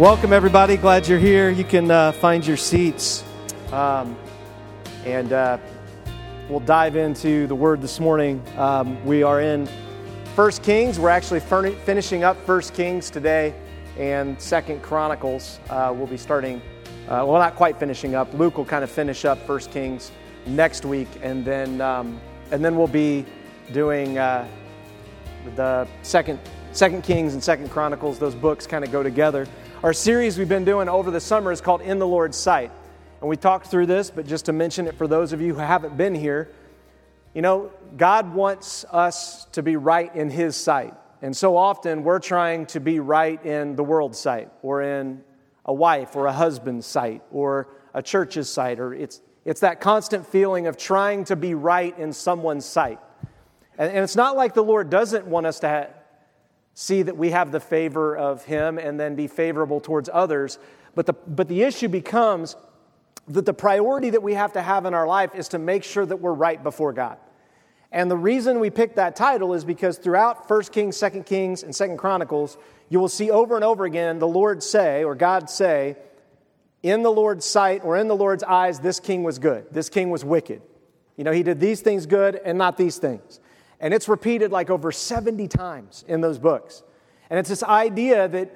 Welcome, everybody. Glad you're here. You can uh, find your seats. Um, and uh, we'll dive into the word this morning. Um, we are in First Kings. We're actually finishing up First Kings today, and Second Chronicles. Uh, we'll be starting, uh, well, not quite finishing up. Luke will kind of finish up First Kings next week, and then, um, and then we'll be doing uh, the second, second Kings and Second Chronicles. Those books kind of go together. Our series we've been doing over the summer is called In the Lord's Sight. And we talked through this, but just to mention it for those of you who haven't been here, you know, God wants us to be right in His sight. And so often we're trying to be right in the world's sight, or in a wife or a husband's sight, or a church's sight, or it's, it's that constant feeling of trying to be right in someone's sight. And, and it's not like the Lord doesn't want us to ha- see that we have the favor of Him and then be favorable towards others. But the, but the issue becomes that the priority that we have to have in our life is to make sure that we're right before God. And the reason we picked that title is because throughout 1 Kings, 2 Kings, and 2 Chronicles, you will see over and over again the Lord say, or God say, in the Lord's sight or in the Lord's eyes, this king was good. This king was wicked. You know, he did these things good and not these things. And it's repeated like over 70 times in those books. And it's this idea that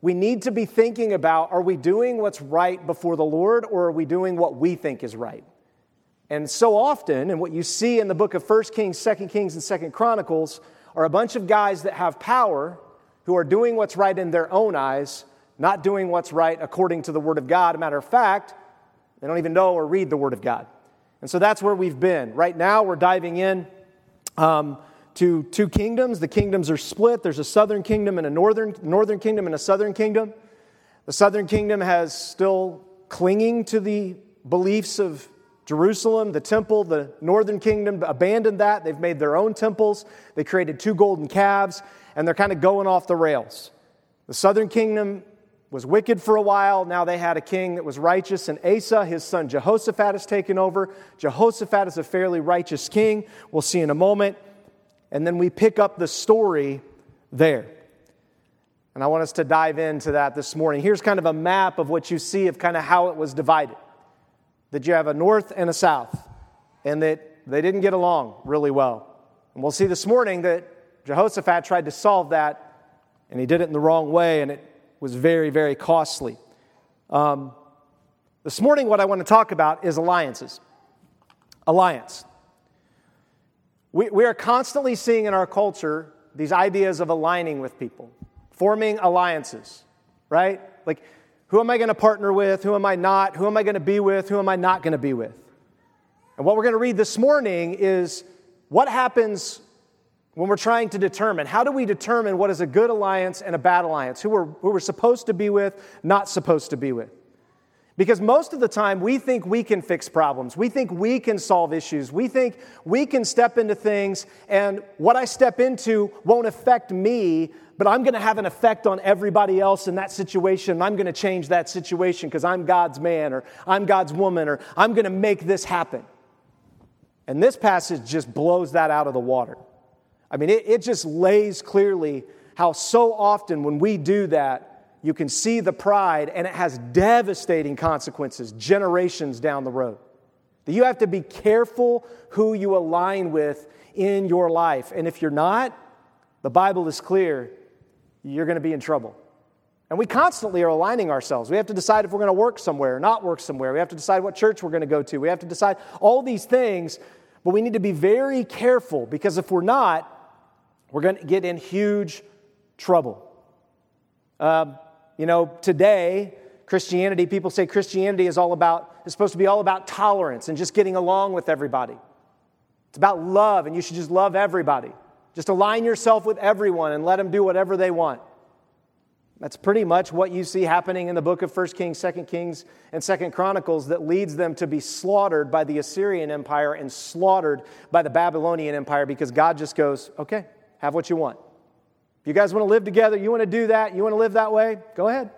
we need to be thinking about are we doing what's right before the Lord or are we doing what we think is right? And so often, and what you see in the book of 1 Kings, 2 Kings, and 2 Chronicles are a bunch of guys that have power who are doing what's right in their own eyes, not doing what's right according to the Word of God. Matter of fact, they don't even know or read the Word of God. And so that's where we've been. Right now, we're diving in um, to two kingdoms. The kingdoms are split. There's a southern kingdom and a northern, northern kingdom and a southern kingdom. The southern kingdom has still clinging to the beliefs of Jerusalem, the temple. The northern kingdom abandoned that. They've made their own temples. They created two golden calves, and they're kind of going off the rails. The southern kingdom was wicked for a while. Now they had a king that was righteous, and Asa, his son Jehoshaphat, has taken over. Jehoshaphat is a fairly righteous king. We'll see in a moment. And then we pick up the story there. And I want us to dive into that this morning. Here's kind of a map of what you see of kind of how it was divided that you have a north and a south, and that they didn't get along really well. And we'll see this morning that Jehoshaphat tried to solve that, and he did it in the wrong way, and it was very, very costly. Um, this morning, what I want to talk about is alliances. Alliance. We, we are constantly seeing in our culture these ideas of aligning with people, forming alliances, right? Like, who am I going to partner with? Who am I not? Who am I going to be with? Who am I not going to be with? And what we're going to read this morning is what happens when we're trying to determine how do we determine what is a good alliance and a bad alliance? Who we're, who we're supposed to be with not supposed to be with. Because most of the time we think we can fix problems. We think we can solve issues. We think we can step into things and what i step into won't affect me but i'm going to have an effect on everybody else in that situation i'm going to change that situation because i'm god's man or i'm god's woman or i'm going to make this happen. And this passage just blows that out of the water I mean, it, it just lays clearly how so often when we do that, you can see the pride and it has devastating consequences generations down the road. That you have to be careful who you align with in your life. And if you're not, the Bible is clear, you're going to be in trouble. And we constantly are aligning ourselves. We have to decide if we're going to work somewhere or not work somewhere. We have to decide what church we're going to go to. We have to decide all these things, but we need to be very careful because if we're not, we're going to get in huge trouble. Um, you know, today, Christianity, people say Christianity is all about, is supposed to be all about tolerance and just getting along with everybody. It's about love, and you should just love everybody. Just align yourself with everyone and let them do whatever they want. That's pretty much what you see happening in the book of 1 Kings, 2 Kings, and 2 Chronicles that leads them to be slaughtered by the Assyrian Empire and slaughtered by the Babylonian Empire because God just goes, okay, have what you want. If you guys want to live together, you want to do that, you want to live that way, go ahead.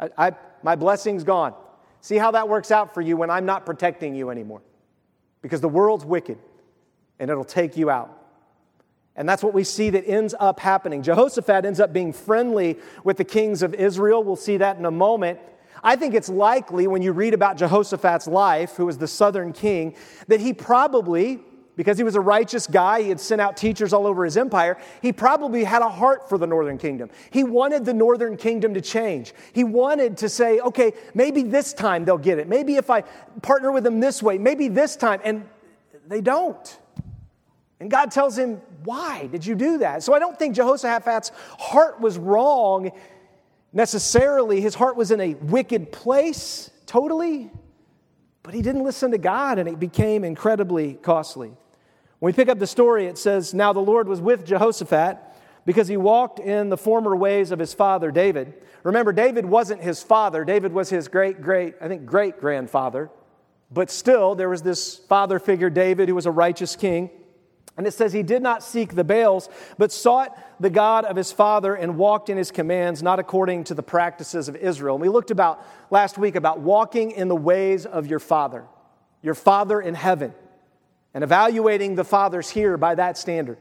I, I, my blessing's gone. See how that works out for you when I'm not protecting you anymore. Because the world's wicked and it'll take you out. And that's what we see that ends up happening. Jehoshaphat ends up being friendly with the kings of Israel. We'll see that in a moment. I think it's likely when you read about Jehoshaphat's life, who was the southern king, that he probably, because he was a righteous guy, he had sent out teachers all over his empire, he probably had a heart for the northern kingdom. He wanted the northern kingdom to change. He wanted to say, okay, maybe this time they'll get it. Maybe if I partner with them this way, maybe this time. And they don't. And God tells him, Why did you do that? So I don't think Jehoshaphat's heart was wrong necessarily. His heart was in a wicked place, totally. But he didn't listen to God and it became incredibly costly. When we pick up the story, it says, Now the Lord was with Jehoshaphat because he walked in the former ways of his father David. Remember, David wasn't his father, David was his great, great, I think, great grandfather. But still, there was this father figure, David, who was a righteous king. And it says he did not seek the Baals, but sought the God of his father and walked in his commands, not according to the practices of Israel. And we looked about last week about walking in the ways of your father, your father in heaven, and evaluating the fathers here by that standard.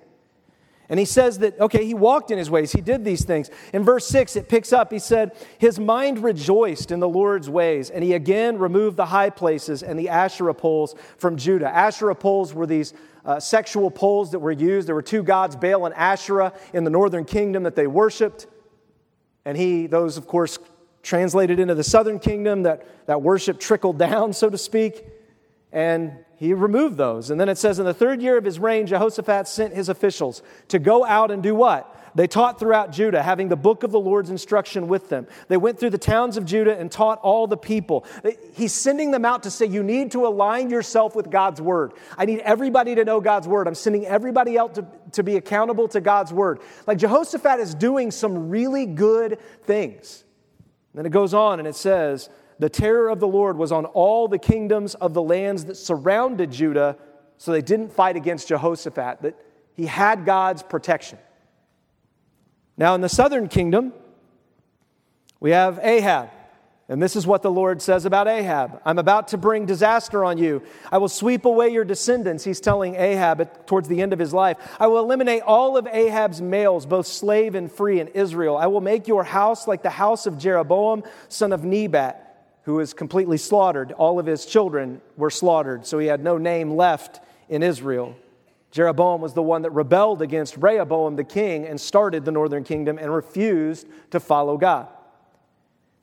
And he says that, okay, he walked in his ways, he did these things. In verse 6, it picks up, he said, His mind rejoiced in the Lord's ways, and he again removed the high places and the Asherah poles from Judah. Asherah poles were these uh, sexual poles that were used. There were two gods, Baal and Asherah, in the northern kingdom that they worshiped. And he, those, of course, translated into the southern kingdom, that, that worship trickled down, so to speak. And he removed those. And then it says, in the third year of his reign, Jehoshaphat sent his officials to go out and do what? They taught throughout Judah, having the book of the Lord's instruction with them. They went through the towns of Judah and taught all the people. He's sending them out to say, You need to align yourself with God's word. I need everybody to know God's word. I'm sending everybody out to, to be accountable to God's word. Like Jehoshaphat is doing some really good things. And then it goes on and it says, the terror of the Lord was on all the kingdoms of the lands that surrounded Judah, so they didn't fight against Jehoshaphat, that he had God's protection. Now, in the southern kingdom, we have Ahab. And this is what the Lord says about Ahab I'm about to bring disaster on you. I will sweep away your descendants, he's telling Ahab towards the end of his life. I will eliminate all of Ahab's males, both slave and free, in Israel. I will make your house like the house of Jeroboam, son of Nebat who was completely slaughtered. All of his children were slaughtered, so he had no name left in Israel. Jeroboam was the one that rebelled against Rehoboam the king and started the northern kingdom and refused to follow God.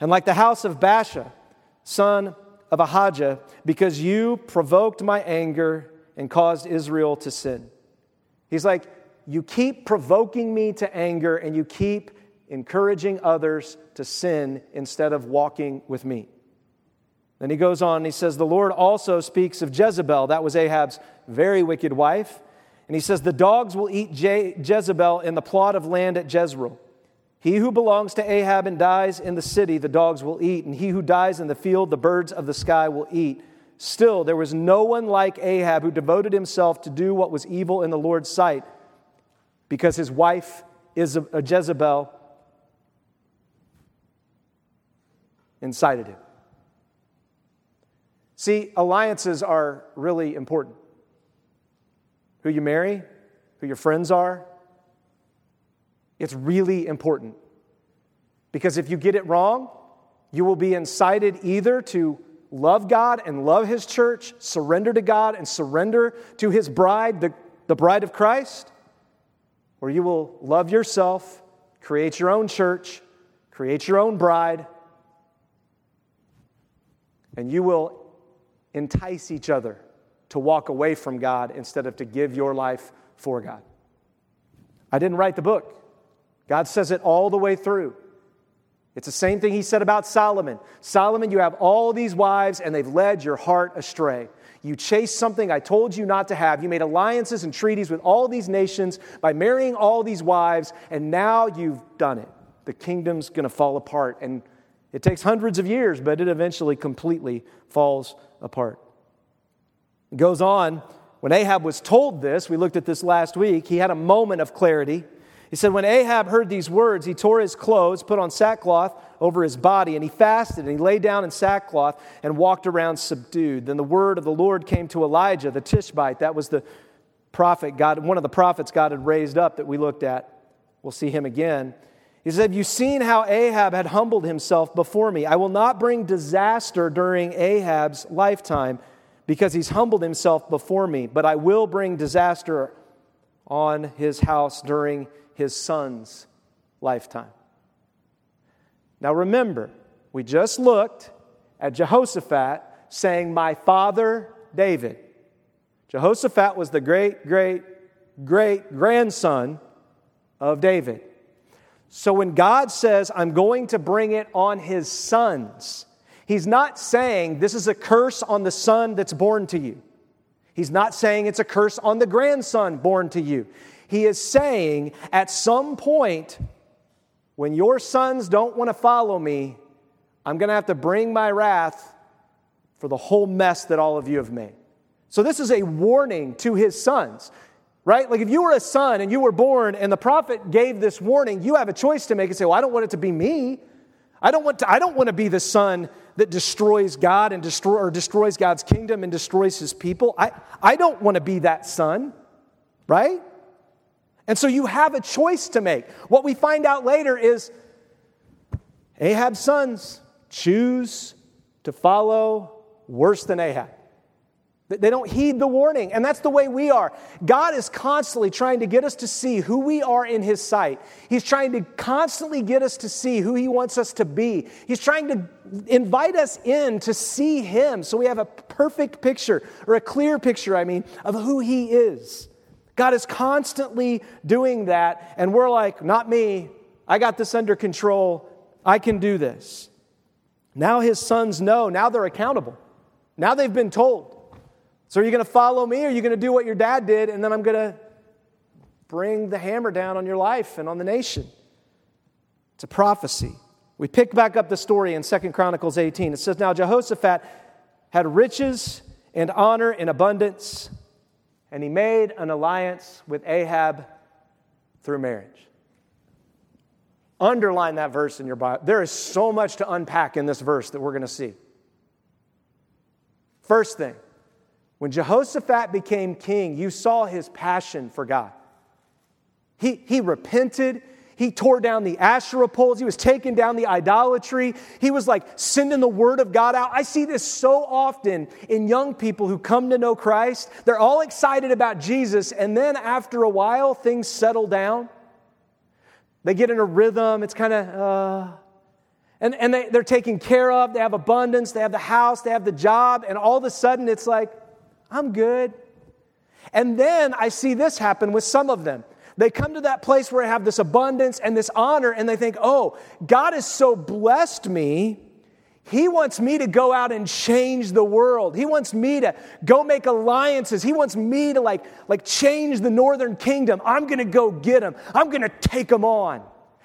And like the house of Baasha, son of Ahijah, because you provoked my anger and caused Israel to sin. He's like, You keep provoking me to anger and you keep encouraging others to sin instead of walking with me. Then he goes on and he says, The Lord also speaks of Jezebel. That was Ahab's very wicked wife. And he says, The dogs will eat Je- Jezebel in the plot of land at Jezreel. He who belongs to Ahab and dies in the city, the dogs will eat. And he who dies in the field, the birds of the sky will eat. Still, there was no one like Ahab who devoted himself to do what was evil in the Lord's sight because his wife is a Jezebel incited him. See, alliances are really important. Who you marry, who your friends are, it's really important. Because if you get it wrong, you will be incited either to love God and love His church, surrender to God and surrender to His bride, the, the bride of Christ, or you will love yourself, create your own church, create your own bride, and you will entice each other to walk away from God instead of to give your life for God. I didn't write the book. God says it all the way through. It's the same thing he said about Solomon. Solomon, you have all these wives and they've led your heart astray. You chased something I told you not to have. You made alliances and treaties with all these nations by marrying all these wives, and now you've done it. The kingdom's going to fall apart. And it takes hundreds of years, but it eventually completely falls apart. It goes on, when Ahab was told this, we looked at this last week, he had a moment of clarity. He said, When Ahab heard these words, he tore his clothes, put on sackcloth over his body, and he fasted, and he lay down in sackcloth and walked around subdued. Then the word of the Lord came to Elijah, the Tishbite, that was the prophet God, one of the prophets God had raised up that we looked at. We'll see him again. He said, Have you seen how Ahab had humbled himself before me? I will not bring disaster during Ahab's lifetime because he's humbled himself before me, but I will bring disaster on his house during his son's lifetime. Now remember, we just looked at Jehoshaphat saying, My father David. Jehoshaphat was the great, great, great grandson of David. So when God says, I'm going to bring it on his sons, he's not saying this is a curse on the son that's born to you. He's not saying it's a curse on the grandson born to you. He is saying at some point, when your sons don't want to follow me, I'm going to have to bring my wrath for the whole mess that all of you have made. So, this is a warning to his sons, right? Like if you were a son and you were born and the prophet gave this warning, you have a choice to make and say, Well, I don't want it to be me. I don't want to, I don't want to be the son that destroys God and destroy, or destroys God's kingdom and destroys his people. I, I don't want to be that son, right? And so you have a choice to make. What we find out later is Ahab's sons choose to follow worse than Ahab. They don't heed the warning, and that's the way we are. God is constantly trying to get us to see who we are in His sight. He's trying to constantly get us to see who He wants us to be. He's trying to invite us in to see Him so we have a perfect picture, or a clear picture, I mean, of who He is. God is constantly doing that, and we're like, not me. I got this under control. I can do this. Now His sons know, now they're accountable. Now they've been told. So, are you going to follow me or are you going to do what your dad did and then I'm going to bring the hammer down on your life and on the nation? It's a prophecy. We pick back up the story in Second Chronicles 18. It says, Now Jehoshaphat had riches and honor in abundance, and he made an alliance with Ahab through marriage. Underline that verse in your Bible. There is so much to unpack in this verse that we're going to see. First thing, when Jehoshaphat became king, you saw his passion for God. He, he repented. He tore down the Asherah poles. He was taking down the idolatry. He was like sending the word of God out. I see this so often in young people who come to know Christ. They're all excited about Jesus, and then after a while, things settle down. They get in a rhythm. It's kind of, uh, and, and they, they're taken care of. They have abundance. They have the house. They have the job. And all of a sudden, it's like, I'm good. And then I see this happen with some of them. They come to that place where I have this abundance and this honor, and they think, oh, God has so blessed me. He wants me to go out and change the world. He wants me to go make alliances. He wants me to like, like change the northern kingdom. I'm going to go get them. I'm going to take them on.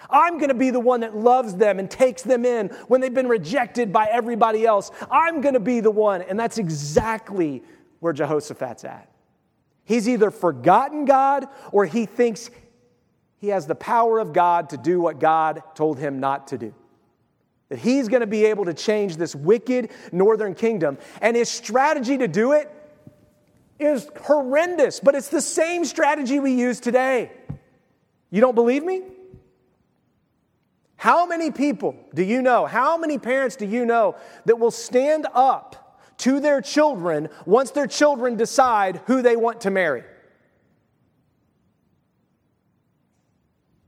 I'm going to be the one that loves them and takes them in when they've been rejected by everybody else. I'm going to be the one. And that's exactly where Jehoshaphat's at. He's either forgotten God or he thinks he has the power of God to do what God told him not to do. That he's going to be able to change this wicked northern kingdom. And his strategy to do it is horrendous, but it's the same strategy we use today. You don't believe me? How many people do you know? How many parents do you know that will stand up to their children once their children decide who they want to marry.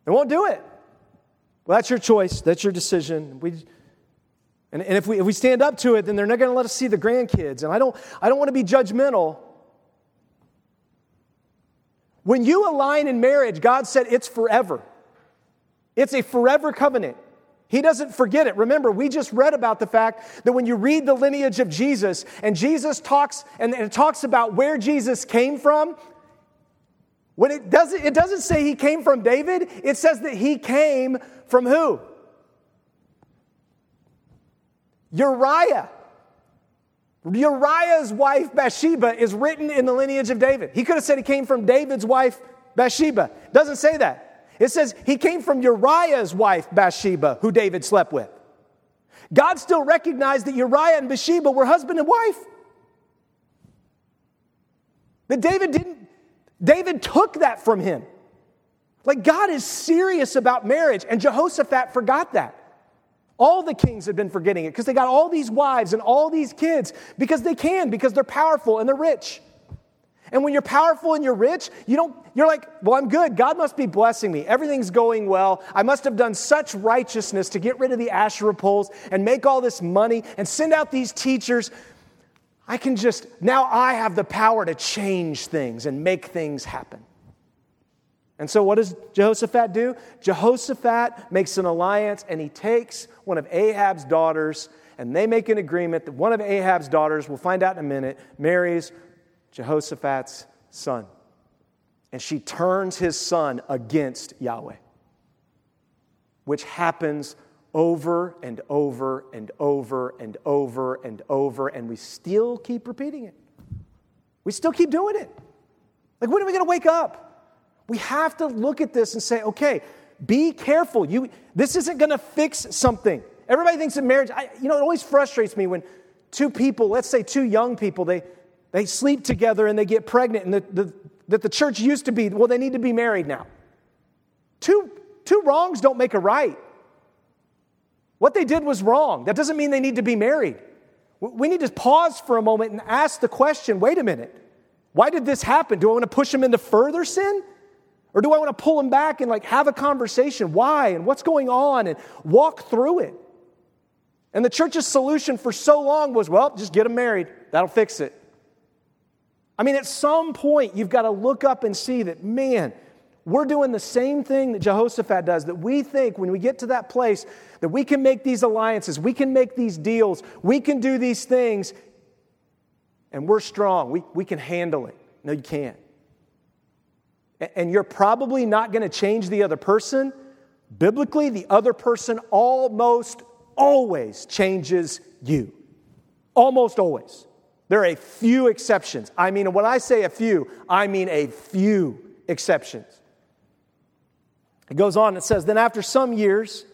They won't do it. Well, that's your choice. That's your decision. We, and, and if, we, if we stand up to it, then they're not going to let us see the grandkids. And I don't, I don't want to be judgmental. When you align in marriage, God said it's forever. It's a forever covenant. He doesn't forget it. Remember, we just read about the fact that when you read the lineage of Jesus and Jesus talks and it talks about where Jesus came from, when it doesn't, it doesn't say he came from David, it says that he came from who? Uriah. Uriah's wife Bathsheba is written in the lineage of David. He could have said he came from David's wife Bathsheba. Doesn't say that. It says he came from Uriah's wife, Bathsheba, who David slept with. God still recognized that Uriah and Bathsheba were husband and wife. That David didn't, David took that from him. Like God is serious about marriage, and Jehoshaphat forgot that. All the kings had been forgetting it because they got all these wives and all these kids because they can, because they're powerful and they're rich. And when you're powerful and you're rich, you don't, you're like, well, I'm good. God must be blessing me. Everything's going well. I must have done such righteousness to get rid of the Asherah poles and make all this money and send out these teachers. I can just, now I have the power to change things and make things happen. And so, what does Jehoshaphat do? Jehoshaphat makes an alliance and he takes one of Ahab's daughters, and they make an agreement that one of Ahab's daughters, we'll find out in a minute, marries Jehoshaphat's son. And she turns his son against Yahweh, which happens over and over and over and over and over, and we still keep repeating it. We still keep doing it. Like, when are we going to wake up? We have to look at this and say, okay, be careful. You, this isn't going to fix something. Everybody thinks that marriage, I, you know, it always frustrates me when two people, let's say two young people, they, they sleep together and they get pregnant, and the, the, that the church used to be, well, they need to be married now. Two, two wrongs don't make a right. What they did was wrong. That doesn't mean they need to be married. We need to pause for a moment and ask the question wait a minute, why did this happen? Do I want to push them into further sin? Or do I want to pull them back and like have a conversation? Why and what's going on and walk through it? And the church's solution for so long was, well, just get them married. That'll fix it. I mean, at some point, you've got to look up and see that, man, we're doing the same thing that Jehoshaphat does, that we think when we get to that place that we can make these alliances, we can make these deals, we can do these things, and we're strong. We, we can handle it. No, you can't and you're probably not going to change the other person, biblically, the other person almost always changes you. Almost always. There are a few exceptions. I mean, when I say a few, I mean a few exceptions. It goes on, it says, Then after some years,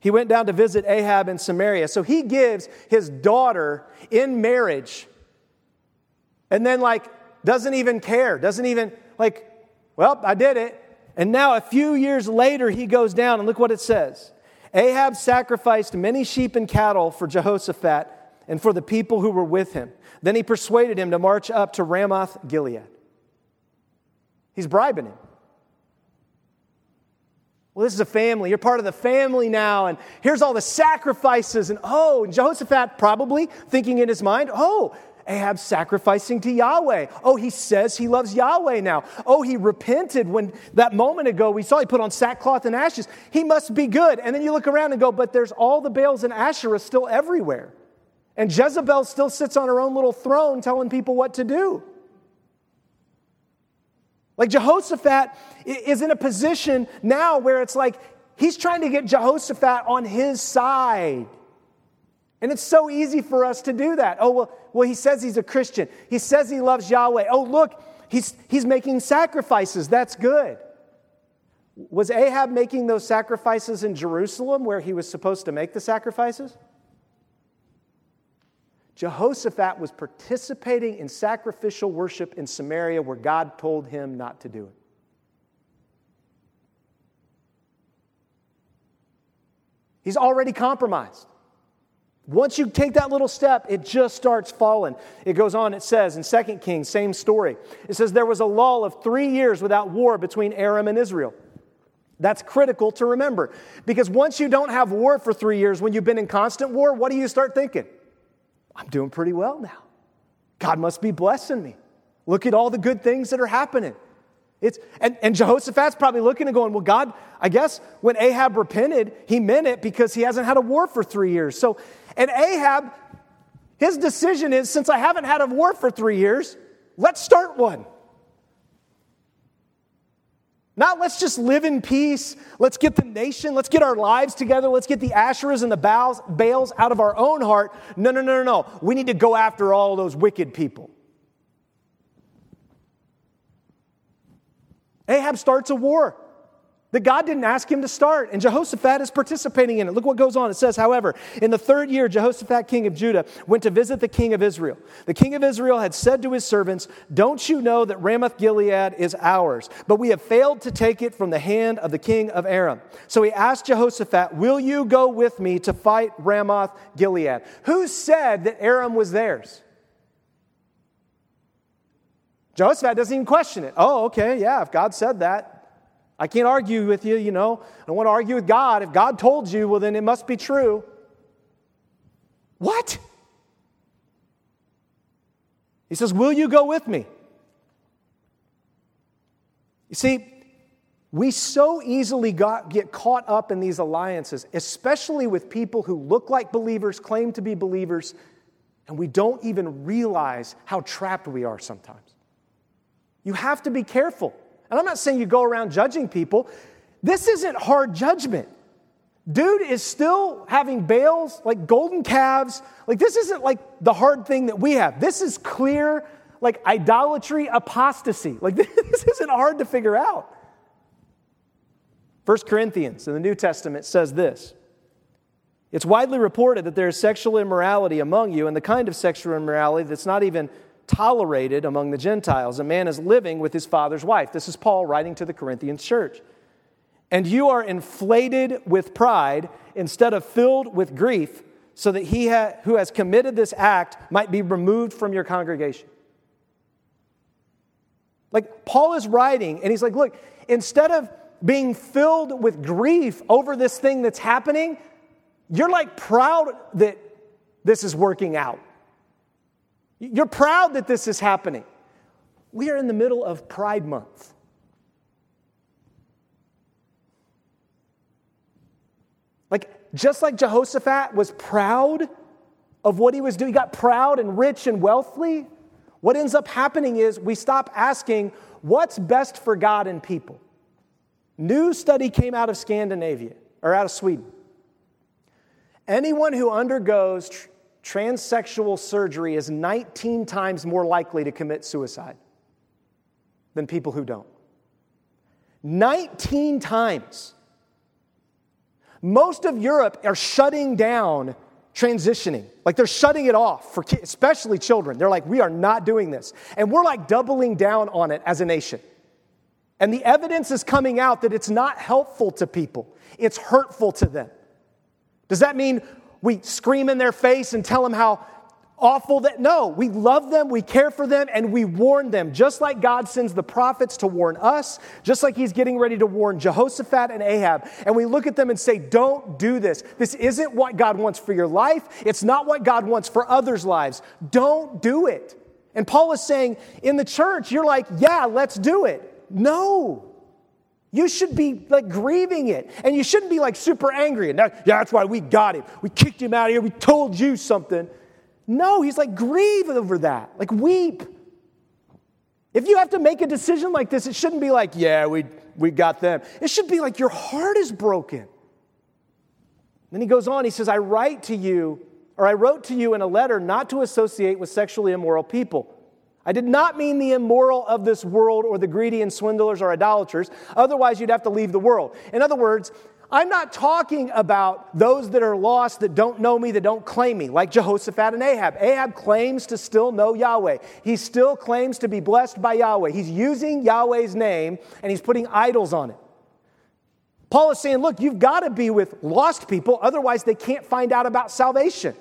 he went down to visit Ahab in Samaria. So he gives his daughter in marriage and then, like, doesn't even care, doesn't even, like, well, I did it. And now, a few years later, he goes down, and look what it says Ahab sacrificed many sheep and cattle for Jehoshaphat and for the people who were with him. Then he persuaded him to march up to Ramoth Gilead. He's bribing him. Well, this is a family. You're part of the family now, and here's all the sacrifices. And oh, and Jehoshaphat probably thinking in his mind, oh, Ahab sacrificing to Yahweh. Oh, he says he loves Yahweh now. Oh, he repented when that moment ago we saw he put on sackcloth and ashes. He must be good. And then you look around and go, but there's all the Baals and Asherah still everywhere. And Jezebel still sits on her own little throne telling people what to do. Like Jehoshaphat is in a position now where it's like he's trying to get Jehoshaphat on his side. And it's so easy for us to do that. Oh, well, well, he says he's a Christian. He says he loves Yahweh. Oh, look, he's, he's making sacrifices. That's good. Was Ahab making those sacrifices in Jerusalem where he was supposed to make the sacrifices? Jehoshaphat was participating in sacrificial worship in Samaria where God told him not to do it. He's already compromised. Once you take that little step, it just starts falling. It goes on, it says in 2 Kings, same story. It says there was a lull of three years without war between Aram and Israel. That's critical to remember because once you don't have war for three years, when you've been in constant war, what do you start thinking? I'm doing pretty well now. God must be blessing me. Look at all the good things that are happening. It's, and, and Jehoshaphat's probably looking and going, Well, God, I guess when Ahab repented, he meant it because he hasn't had a war for three years. So and Ahab, his decision is since I haven't had a war for three years, let's start one. Not let's just live in peace. Let's get the nation, let's get our lives together, let's get the Asherahs and the Baals, out of our own heart. No, no, no, no, no. We need to go after all those wicked people. Ahab starts a war. That God didn't ask him to start, and Jehoshaphat is participating in it. Look what goes on. It says, however, in the third year, Jehoshaphat, king of Judah, went to visit the king of Israel. The king of Israel had said to his servants, Don't you know that Ramoth Gilead is ours? But we have failed to take it from the hand of the king of Aram. So he asked Jehoshaphat, Will you go with me to fight Ramoth Gilead? Who said that Aram was theirs? Jehoshaphat doesn't even question it. Oh, okay, yeah, if God said that, I can't argue with you, you know. I don't want to argue with God. If God told you, well, then it must be true. What? He says, Will you go with me? You see, we so easily got, get caught up in these alliances, especially with people who look like believers, claim to be believers, and we don't even realize how trapped we are sometimes. You have to be careful. And I'm not saying you go around judging people. This isn't hard judgment. Dude is still having Baals, like golden calves. Like, this isn't like the hard thing that we have. This is clear, like idolatry, apostasy. Like, this isn't hard to figure out. 1 Corinthians in the New Testament says this It's widely reported that there is sexual immorality among you, and the kind of sexual immorality that's not even tolerated among the Gentiles. A man is living with his father's wife. This is Paul writing to the Corinthian church. And you are inflated with pride instead of filled with grief, so that he ha- who has committed this act might be removed from your congregation. Like Paul is writing, and he's like, look, instead of being filled with grief over this thing that's happening, you're like proud that this is working out. You're proud that this is happening. We are in the middle of Pride Month. Like, just like Jehoshaphat was proud of what he was doing, he got proud and rich and wealthy. What ends up happening is we stop asking, what's best for God and people? New study came out of Scandinavia or out of Sweden. Anyone who undergoes transsexual surgery is 19 times more likely to commit suicide than people who don't. 19 times. Most of Europe are shutting down transitioning. Like they're shutting it off for kids, especially children. They're like, we are not doing this. And we're like doubling down on it as a nation. And the evidence is coming out that it's not helpful to people, it's hurtful to them. Does that mean we scream in their face and tell them how awful that no we love them we care for them and we warn them. Just like god sends the prophets to warn us just like he's getting ready to warn jehoshaphat and ahab. And we look at them and say don't do this. This isn't what god wants for your life. It's not what god wants for others lives. Don't do it. And paul is saying in the church you're like yeah let's do it. No you should be like grieving it. And you shouldn't be like super angry. And that, yeah, that's why we got him. We kicked him out of here. We told you something. No, he's like, grieve over that. Like, weep. If you have to make a decision like this, it shouldn't be like, yeah, we, we got them. It should be like, your heart is broken. Then he goes on, he says, I write to you, or I wrote to you in a letter not to associate with sexually immoral people I did not mean the immoral of this world or the greedy and swindlers or idolaters. Otherwise, you'd have to leave the world. In other words, I'm not talking about those that are lost that don't know me, that don't claim me, like Jehoshaphat and Ahab. Ahab claims to still know Yahweh. He still claims to be blessed by Yahweh. He's using Yahweh's name and he's putting idols on it. Paul is saying, look, you've got to be with lost people, otherwise, they can't find out about salvation.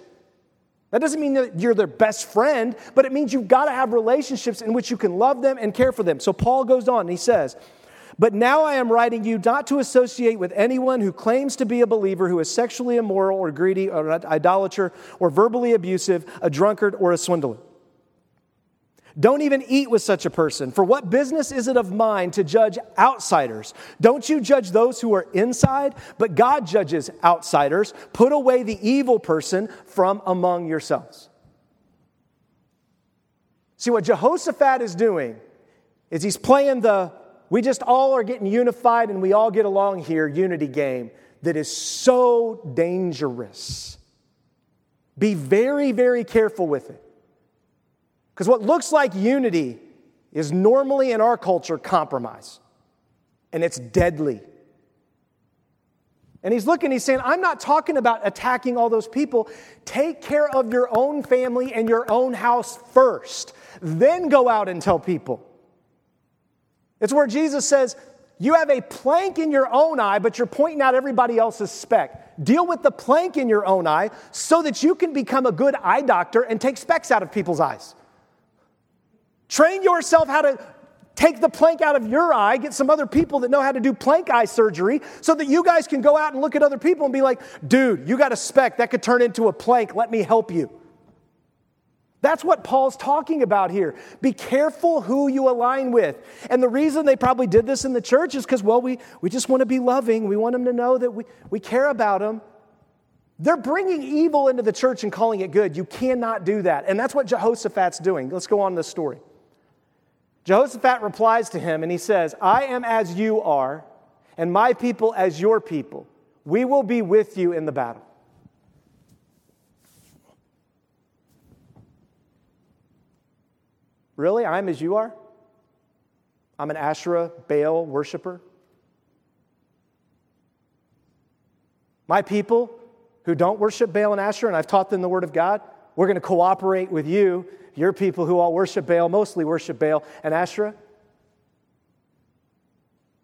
That doesn't mean that you're their best friend, but it means you've got to have relationships in which you can love them and care for them. So Paul goes on and he says, But now I am writing you not to associate with anyone who claims to be a believer who is sexually immoral or greedy or an idolater or verbally abusive, a drunkard or a swindler. Don't even eat with such a person. For what business is it of mine to judge outsiders? Don't you judge those who are inside? But God judges outsiders. Put away the evil person from among yourselves. See, what Jehoshaphat is doing is he's playing the we just all are getting unified and we all get along here unity game that is so dangerous. Be very, very careful with it. Because what looks like unity is normally in our culture compromise, and it's deadly. And he's looking, he's saying, I'm not talking about attacking all those people. Take care of your own family and your own house first. Then go out and tell people. It's where Jesus says, You have a plank in your own eye, but you're pointing out everybody else's speck. Deal with the plank in your own eye so that you can become a good eye doctor and take specks out of people's eyes. Train yourself how to take the plank out of your eye, get some other people that know how to do plank eye surgery so that you guys can go out and look at other people and be like, dude, you got a speck that could turn into a plank. Let me help you. That's what Paul's talking about here. Be careful who you align with. And the reason they probably did this in the church is because, well, we, we just want to be loving. We want them to know that we, we care about them. They're bringing evil into the church and calling it good. You cannot do that. And that's what Jehoshaphat's doing. Let's go on to this story. Jehoshaphat replies to him and he says, I am as you are, and my people as your people. We will be with you in the battle. Really? I'm as you are? I'm an Asherah Baal worshiper? My people who don't worship Baal and Asherah, and I've taught them the Word of God, we're going to cooperate with you your people who all worship Baal, mostly worship Baal and Asherah.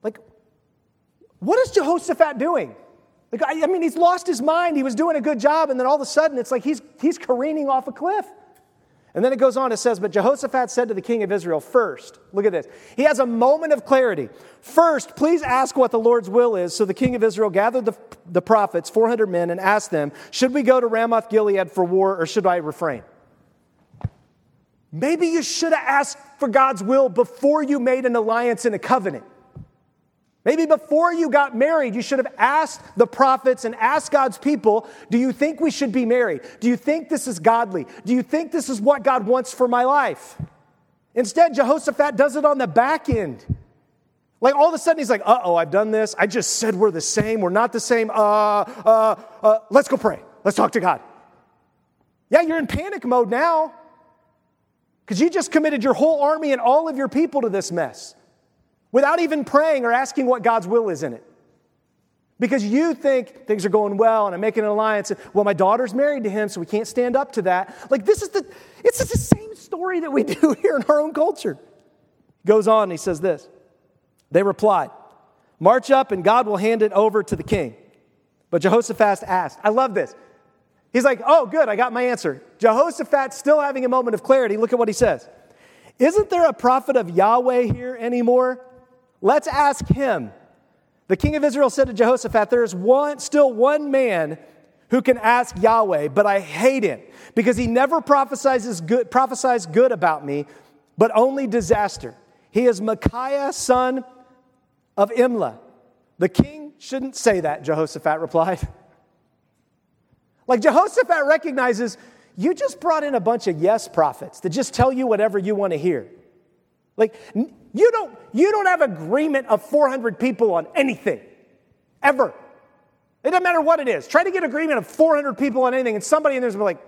Like, what is Jehoshaphat doing? Like, I, I mean, he's lost his mind. He was doing a good job, and then all of a sudden it's like he's, he's careening off a cliff. And then it goes on, it says, But Jehoshaphat said to the king of Israel, First, look at this. He has a moment of clarity. First, please ask what the Lord's will is. So the king of Israel gathered the, the prophets, 400 men, and asked them, Should we go to Ramoth Gilead for war, or should I refrain? Maybe you should have asked for God's will before you made an alliance and a covenant. Maybe before you got married, you should have asked the prophets and asked God's people, Do you think we should be married? Do you think this is godly? Do you think this is what God wants for my life? Instead, Jehoshaphat does it on the back end. Like all of a sudden, he's like, Uh oh, I've done this. I just said we're the same. We're not the same. Uh, uh, uh, let's go pray. Let's talk to God. Yeah, you're in panic mode now. Because you just committed your whole army and all of your people to this mess without even praying or asking what God's will is in it. Because you think things are going well and I'm making an alliance. Well, my daughter's married to him, so we can't stand up to that. Like, this is the, it's the same story that we do here in our own culture. He goes on and he says this. They replied, March up and God will hand it over to the king. But Jehoshaphat asked, I love this. He's like, oh, good, I got my answer. Jehoshaphat still having a moment of clarity. Look at what he says. Isn't there a prophet of Yahweh here anymore? Let's ask him. The king of Israel said to Jehoshaphat, There is one, still one man who can ask Yahweh, but I hate him because he never prophesies good, prophesies good about me, but only disaster. He is Micaiah, son of Imlah. The king shouldn't say that, Jehoshaphat replied. Like Jehoshaphat recognizes you just brought in a bunch of yes prophets that just tell you whatever you want to hear. Like you don't you don't have agreement of 400 people on anything ever. It doesn't matter what it is. Try to get agreement of 400 people on anything, and somebody in there's be like,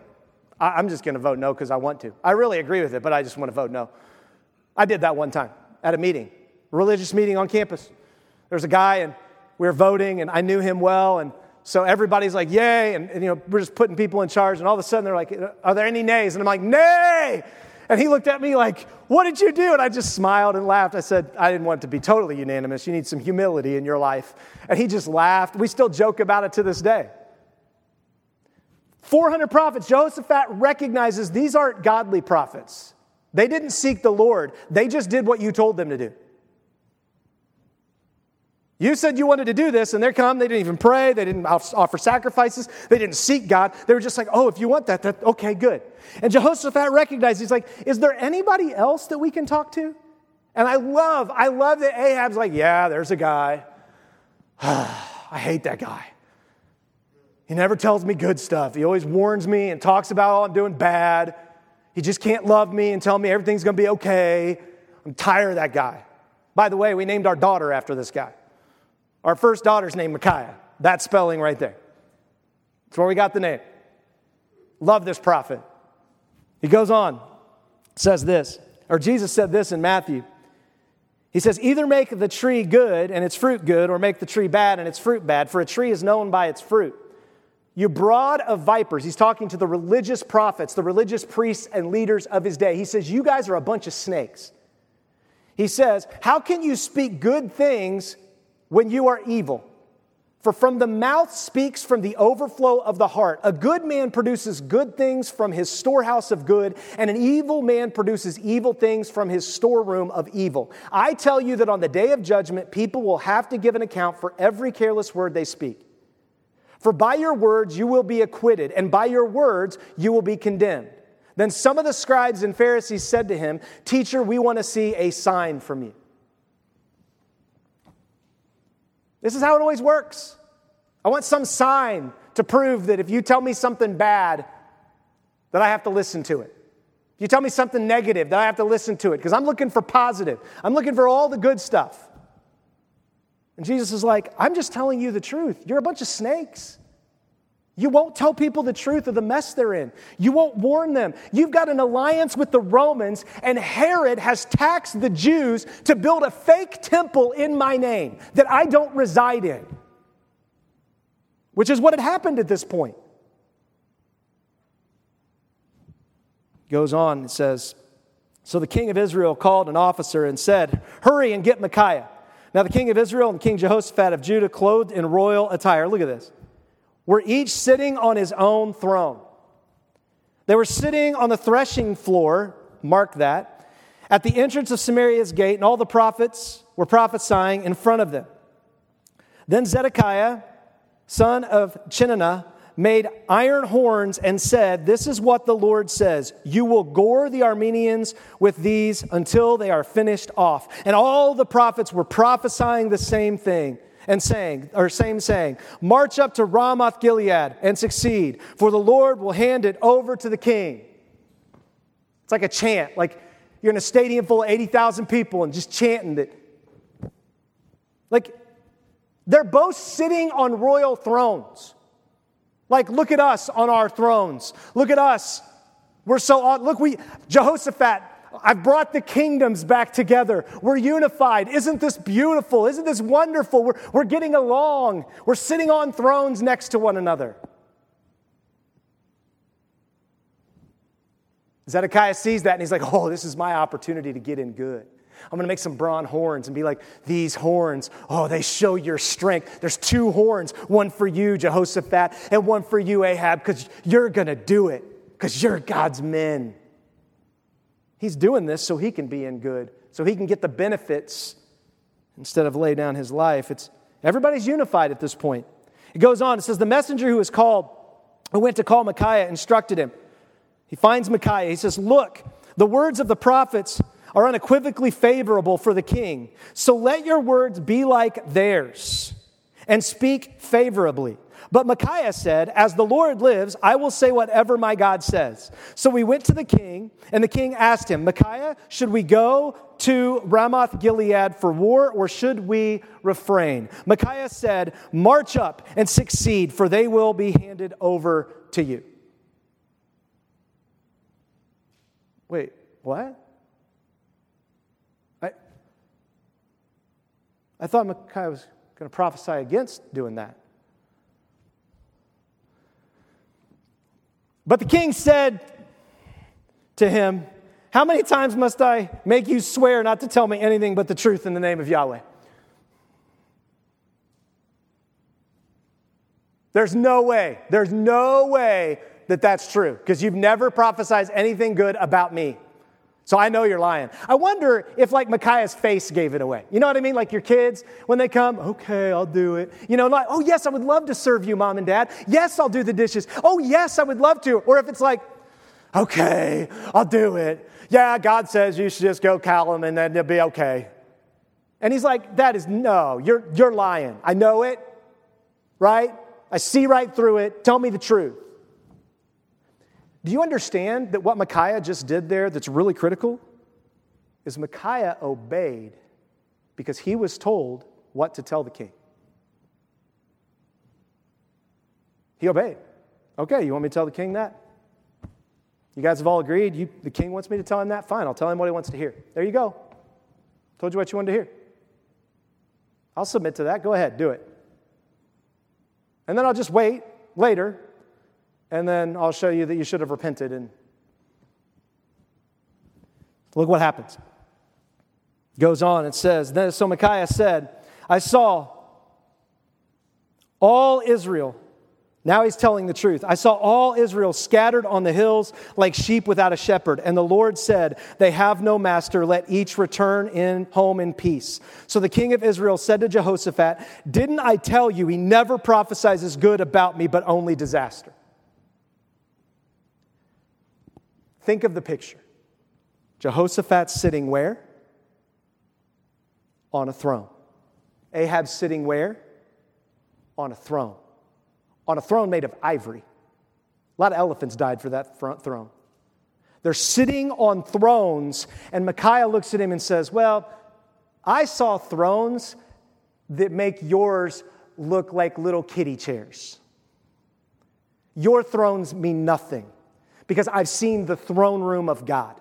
I'm just going to vote no because I want to. I really agree with it, but I just want to vote no. I did that one time at a meeting, religious meeting on campus. There's a guy, and we were voting, and I knew him well, and so everybody's like, yay. And, and, you know, we're just putting people in charge. And all of a sudden they're like, are there any nays? And I'm like, nay. And he looked at me like, what did you do? And I just smiled and laughed. I said, I didn't want to be totally unanimous. You need some humility in your life. And he just laughed. We still joke about it to this day. 400 prophets. Jehoshaphat recognizes these aren't godly prophets. They didn't seek the Lord, they just did what you told them to do. You said you wanted to do this, and they come, they didn't even pray, they didn't offer sacrifices, they didn't seek God. They were just like, oh, if you want that, that okay, good. And Jehoshaphat recognized, he's like, is there anybody else that we can talk to? And I love, I love that Ahab's like, yeah, there's a guy. I hate that guy. He never tells me good stuff. He always warns me and talks about all I'm doing bad. He just can't love me and tell me everything's gonna be okay. I'm tired of that guy. By the way, we named our daughter after this guy. Our first daughter's named Micaiah. That spelling right there. That's where we got the name. Love this prophet. He goes on, says this, or Jesus said this in Matthew. He says, either make the tree good and its fruit good, or make the tree bad and its fruit bad, for a tree is known by its fruit. You brood of vipers. He's talking to the religious prophets, the religious priests and leaders of his day. He says, You guys are a bunch of snakes. He says, How can you speak good things when you are evil? For from the mouth speaks from the overflow of the heart. A good man produces good things from his storehouse of good, and an evil man produces evil things from his storeroom of evil. I tell you that on the day of judgment, people will have to give an account for every careless word they speak. For by your words you will be acquitted, and by your words you will be condemned. Then some of the scribes and Pharisees said to him, Teacher, we want to see a sign from you. This is how it always works. I want some sign to prove that if you tell me something bad, that I have to listen to it. If you tell me something negative, that I have to listen to it because I'm looking for positive. I'm looking for all the good stuff. And Jesus is like, I'm just telling you the truth. You're a bunch of snakes. You won't tell people the truth of the mess they're in. You won't warn them. You've got an alliance with the Romans, and Herod has taxed the Jews to build a fake temple in my name that I don't reside in, which is what had happened at this point. Goes on, it says, So the king of Israel called an officer and said, Hurry and get Micaiah. Now the king of Israel and King Jehoshaphat of Judah, clothed in royal attire, look at this were each sitting on his own throne. They were sitting on the threshing floor, mark that, at the entrance of Samaria's gate, and all the prophets were prophesying in front of them. Then Zedekiah, son of Chenaanah, made iron horns and said, This is what the Lord says You will gore the Arameans with these until they are finished off. And all the prophets were prophesying the same thing and saying, or same saying, march up to Ramoth Gilead and succeed, for the Lord will hand it over to the king. It's like a chant, like you're in a stadium full of 80,000 people and just chanting it. Like they're both sitting on royal thrones. Like, look at us on our thrones. Look at us. We're so on. Look, we, Jehoshaphat I've brought the kingdoms back together. We're unified. Isn't this beautiful? Isn't this wonderful? We're, we're getting along. We're sitting on thrones next to one another. Zedekiah sees that and he's like, oh, this is my opportunity to get in good. I'm going to make some bronze horns and be like, these horns, oh, they show your strength. There's two horns, one for you, Jehoshaphat, and one for you, Ahab, because you're going to do it, because you're God's men. He's doing this so he can be in good, so he can get the benefits instead of lay down his life. It's everybody's unified at this point. It goes on, it says, The messenger who was called, who went to call Micaiah, instructed him. He finds Micaiah. He says, Look, the words of the prophets are unequivocally favorable for the king. So let your words be like theirs and speak favorably. But Micaiah said, As the Lord lives, I will say whatever my God says. So we went to the king, and the king asked him, Micaiah, should we go to Ramoth Gilead for war, or should we refrain? Micaiah said, March up and succeed, for they will be handed over to you. Wait, what? I, I thought Micaiah was going to prophesy against doing that. But the king said to him, How many times must I make you swear not to tell me anything but the truth in the name of Yahweh? There's no way, there's no way that that's true because you've never prophesied anything good about me. So I know you're lying. I wonder if, like, Micaiah's face gave it away. You know what I mean? Like your kids, when they come, okay, I'll do it. You know, like, oh, yes, I would love to serve you, mom and dad. Yes, I'll do the dishes. Oh, yes, I would love to. Or if it's like, okay, I'll do it. Yeah, God says you should just go call him and then it'll be okay. And he's like, that is no, you're, you're lying. I know it, right? I see right through it. Tell me the truth. Do you understand that what Micaiah just did there that's really critical? Is Micaiah obeyed because he was told what to tell the king. He obeyed. Okay, you want me to tell the king that? You guys have all agreed. You, the king wants me to tell him that? Fine, I'll tell him what he wants to hear. There you go. Told you what you wanted to hear. I'll submit to that. Go ahead, do it. And then I'll just wait later, and then I'll show you that you should have repented. And look what happens. It Goes on, it says, Then so Micaiah said, I saw all Israel now he's telling the truth. I saw all Israel scattered on the hills like sheep without a shepherd. And the Lord said, They have no master. Let each return in home in peace. So the king of Israel said to Jehoshaphat, Didn't I tell you he never prophesies good about me, but only disaster? Think of the picture. Jehoshaphat sitting where? On a throne. Ahab sitting where? On a throne on a throne made of ivory. A lot of elephants died for that front throne. They're sitting on thrones, and Micaiah looks at him and says, Well, I saw thrones that make yours look like little kitty chairs. Your thrones mean nothing because I've seen the throne room of God.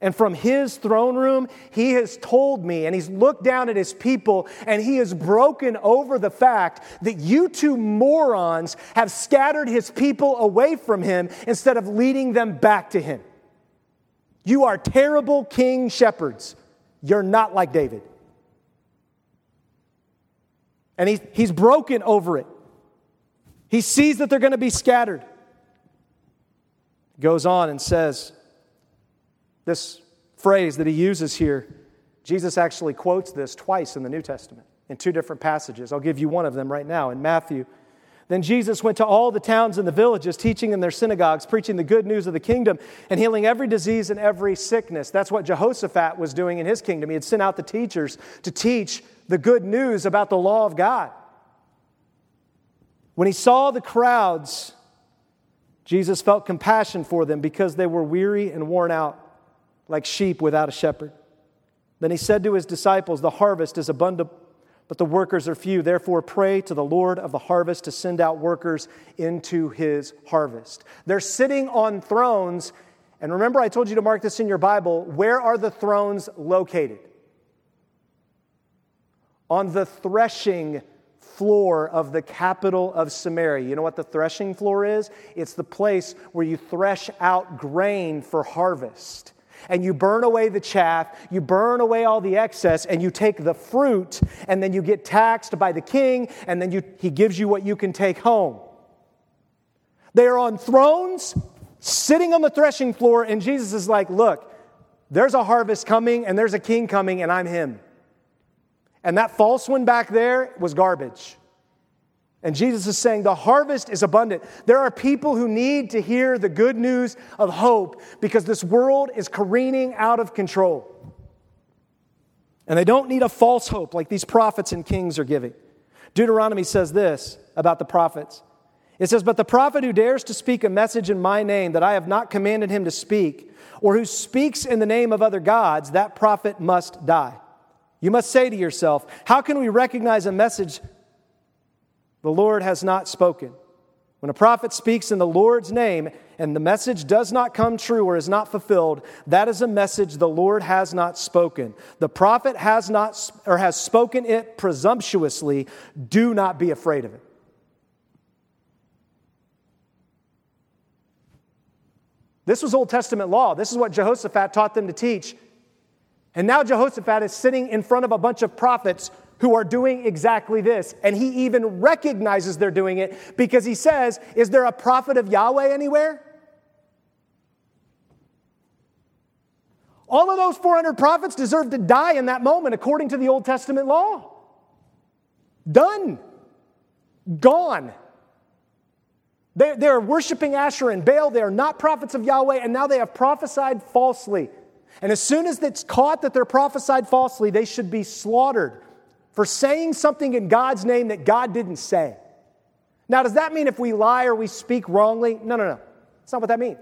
And from his throne room, he has told me, and he's looked down at his people, and he has broken over the fact that you two morons have scattered his people away from him instead of leading them back to him. You are terrible king shepherds. You're not like David. And he, he's broken over it. He sees that they're going to be scattered. Goes on and says, this phrase that he uses here, Jesus actually quotes this twice in the New Testament in two different passages. I'll give you one of them right now in Matthew. Then Jesus went to all the towns and the villages, teaching in their synagogues, preaching the good news of the kingdom, and healing every disease and every sickness. That's what Jehoshaphat was doing in his kingdom. He had sent out the teachers to teach the good news about the law of God. When he saw the crowds, Jesus felt compassion for them because they were weary and worn out like sheep without a shepherd. Then he said to his disciples, The harvest is abundant, but the workers are few. Therefore, pray to the Lord of the harvest to send out workers into his harvest. They're sitting on thrones. And remember, I told you to mark this in your Bible. Where are the thrones located? On the threshing floor of the capital of Samaria. You know what the threshing floor is? It's the place where you thresh out grain for harvest and you burn away the chaff, you burn away all the excess, and you take the fruit, and then you get taxed by the king, and then you, he gives you what you can take home. They are on thrones, sitting on the threshing floor, and Jesus is like, Look, there's a harvest coming, and there's a king coming, and I'm him. And that false one back there was garbage. And Jesus is saying the harvest is abundant. There are people who need to hear the good news of hope because this world is careening out of control. And they don't need a false hope like these prophets and kings are giving. Deuteronomy says this about the prophets it says, But the prophet who dares to speak a message in my name that I have not commanded him to speak, or who speaks in the name of other gods, that prophet must die. You must say to yourself, How can we recognize a message the Lord has not spoken. When a prophet speaks in the Lord's name and the message does not come true or is not fulfilled, that is a message the Lord has not spoken. The prophet has not or has spoken it presumptuously. Do not be afraid of it. This was Old Testament law. This is what Jehoshaphat taught them to teach. And now Jehoshaphat is sitting in front of a bunch of prophets who are doing exactly this. And he even recognizes they're doing it because he says, Is there a prophet of Yahweh anywhere? All of those 400 prophets deserve to die in that moment according to the Old Testament law. Done. Gone. They, they're worshiping Asherah and Baal. They are not prophets of Yahweh, and now they have prophesied falsely. And as soon as it's caught that they're prophesied falsely, they should be slaughtered for saying something in God's name that God didn't say. Now, does that mean if we lie or we speak wrongly? No, no, no. That's not what that means.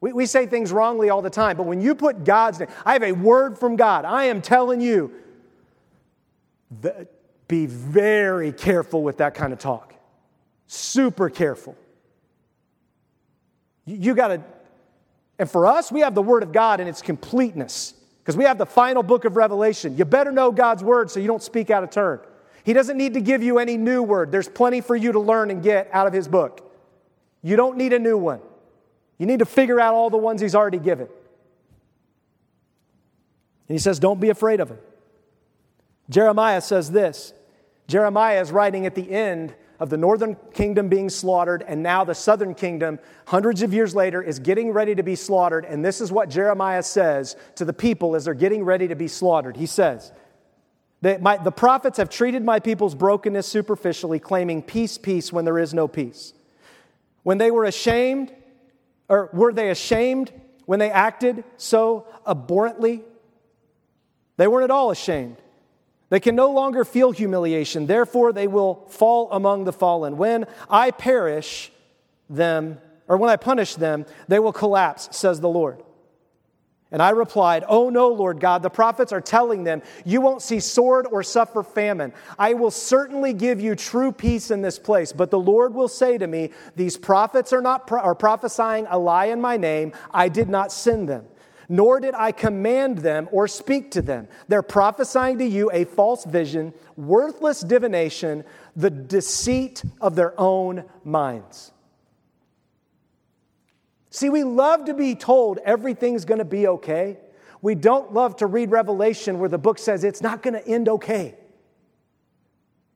We, we say things wrongly all the time, but when you put God's name, I have a word from God. I am telling you, be very careful with that kind of talk. Super careful. You, you got to, and for us, we have the word of God in its completeness Because we have the final book of Revelation. You better know God's word so you don't speak out of turn. He doesn't need to give you any new word. There's plenty for you to learn and get out of his book. You don't need a new one. You need to figure out all the ones he's already given. And he says, Don't be afraid of him. Jeremiah says this Jeremiah is writing at the end of the northern kingdom being slaughtered, and now the southern kingdom, hundreds of years later, is getting ready to be slaughtered. And this is what Jeremiah says to the people as they're getting ready to be slaughtered. He says, my, The prophets have treated my people's brokenness superficially, claiming peace, peace, when there is no peace. When they were ashamed, or were they ashamed when they acted so abhorrently? They weren't at all ashamed. They can no longer feel humiliation, therefore, they will fall among the fallen. When I perish them, or when I punish them, they will collapse, says the Lord. And I replied, Oh no, Lord God, the prophets are telling them, You won't see sword or suffer famine. I will certainly give you true peace in this place. But the Lord will say to me, These prophets are not pro- are prophesying a lie in my name. I did not send them nor did I command them or speak to them. They're prophesying to you a false vision, worthless divination, the deceit of their own minds. See, we love to be told everything's going to be okay. We don't love to read Revelation where the book says it's not going to end okay.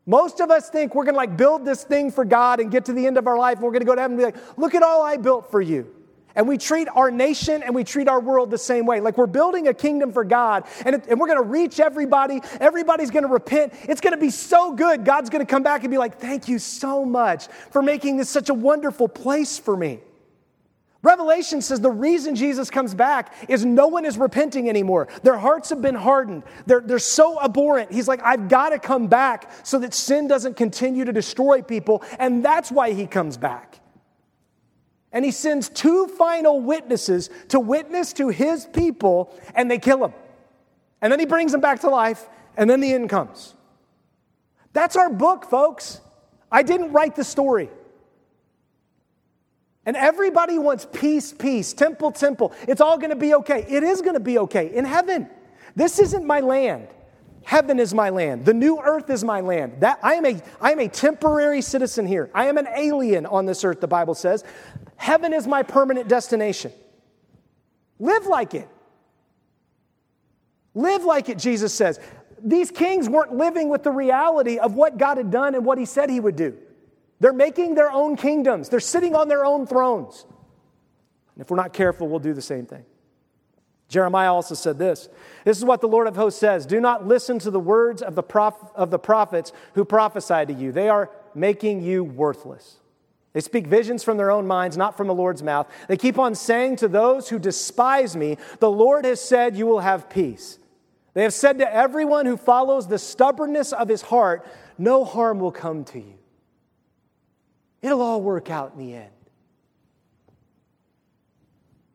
Most of us think we're going to like build this thing for God and get to the end of our life and we're going to go to heaven and be like, look at all I built for you. And we treat our nation and we treat our world the same way. Like we're building a kingdom for God and, it, and we're going to reach everybody. Everybody's going to repent. It's going to be so good. God's going to come back and be like, Thank you so much for making this such a wonderful place for me. Revelation says the reason Jesus comes back is no one is repenting anymore. Their hearts have been hardened. They're, they're so abhorrent. He's like, I've got to come back so that sin doesn't continue to destroy people. And that's why he comes back. And he sends two final witnesses to witness to his people, and they kill him. And then he brings them back to life, and then the end comes. That's our book, folks. I didn't write the story. And everybody wants peace, peace, temple, temple. It's all going to be okay. It is going to be okay in heaven. This isn't my land. Heaven is my land. The new earth is my land. That I am a I am a temporary citizen here. I am an alien on this earth, the Bible says. Heaven is my permanent destination. Live like it. Live like it, Jesus says. These kings weren't living with the reality of what God had done and what he said he would do. They're making their own kingdoms, they're sitting on their own thrones. And if we're not careful, we'll do the same thing. Jeremiah also said this. This is what the Lord of hosts says Do not listen to the words of the, prof- of the prophets who prophesy to you, they are making you worthless. They speak visions from their own minds, not from the Lord's mouth. They keep on saying to those who despise me, The Lord has said, You will have peace. They have said to everyone who follows the stubbornness of his heart, No harm will come to you. It'll all work out in the end.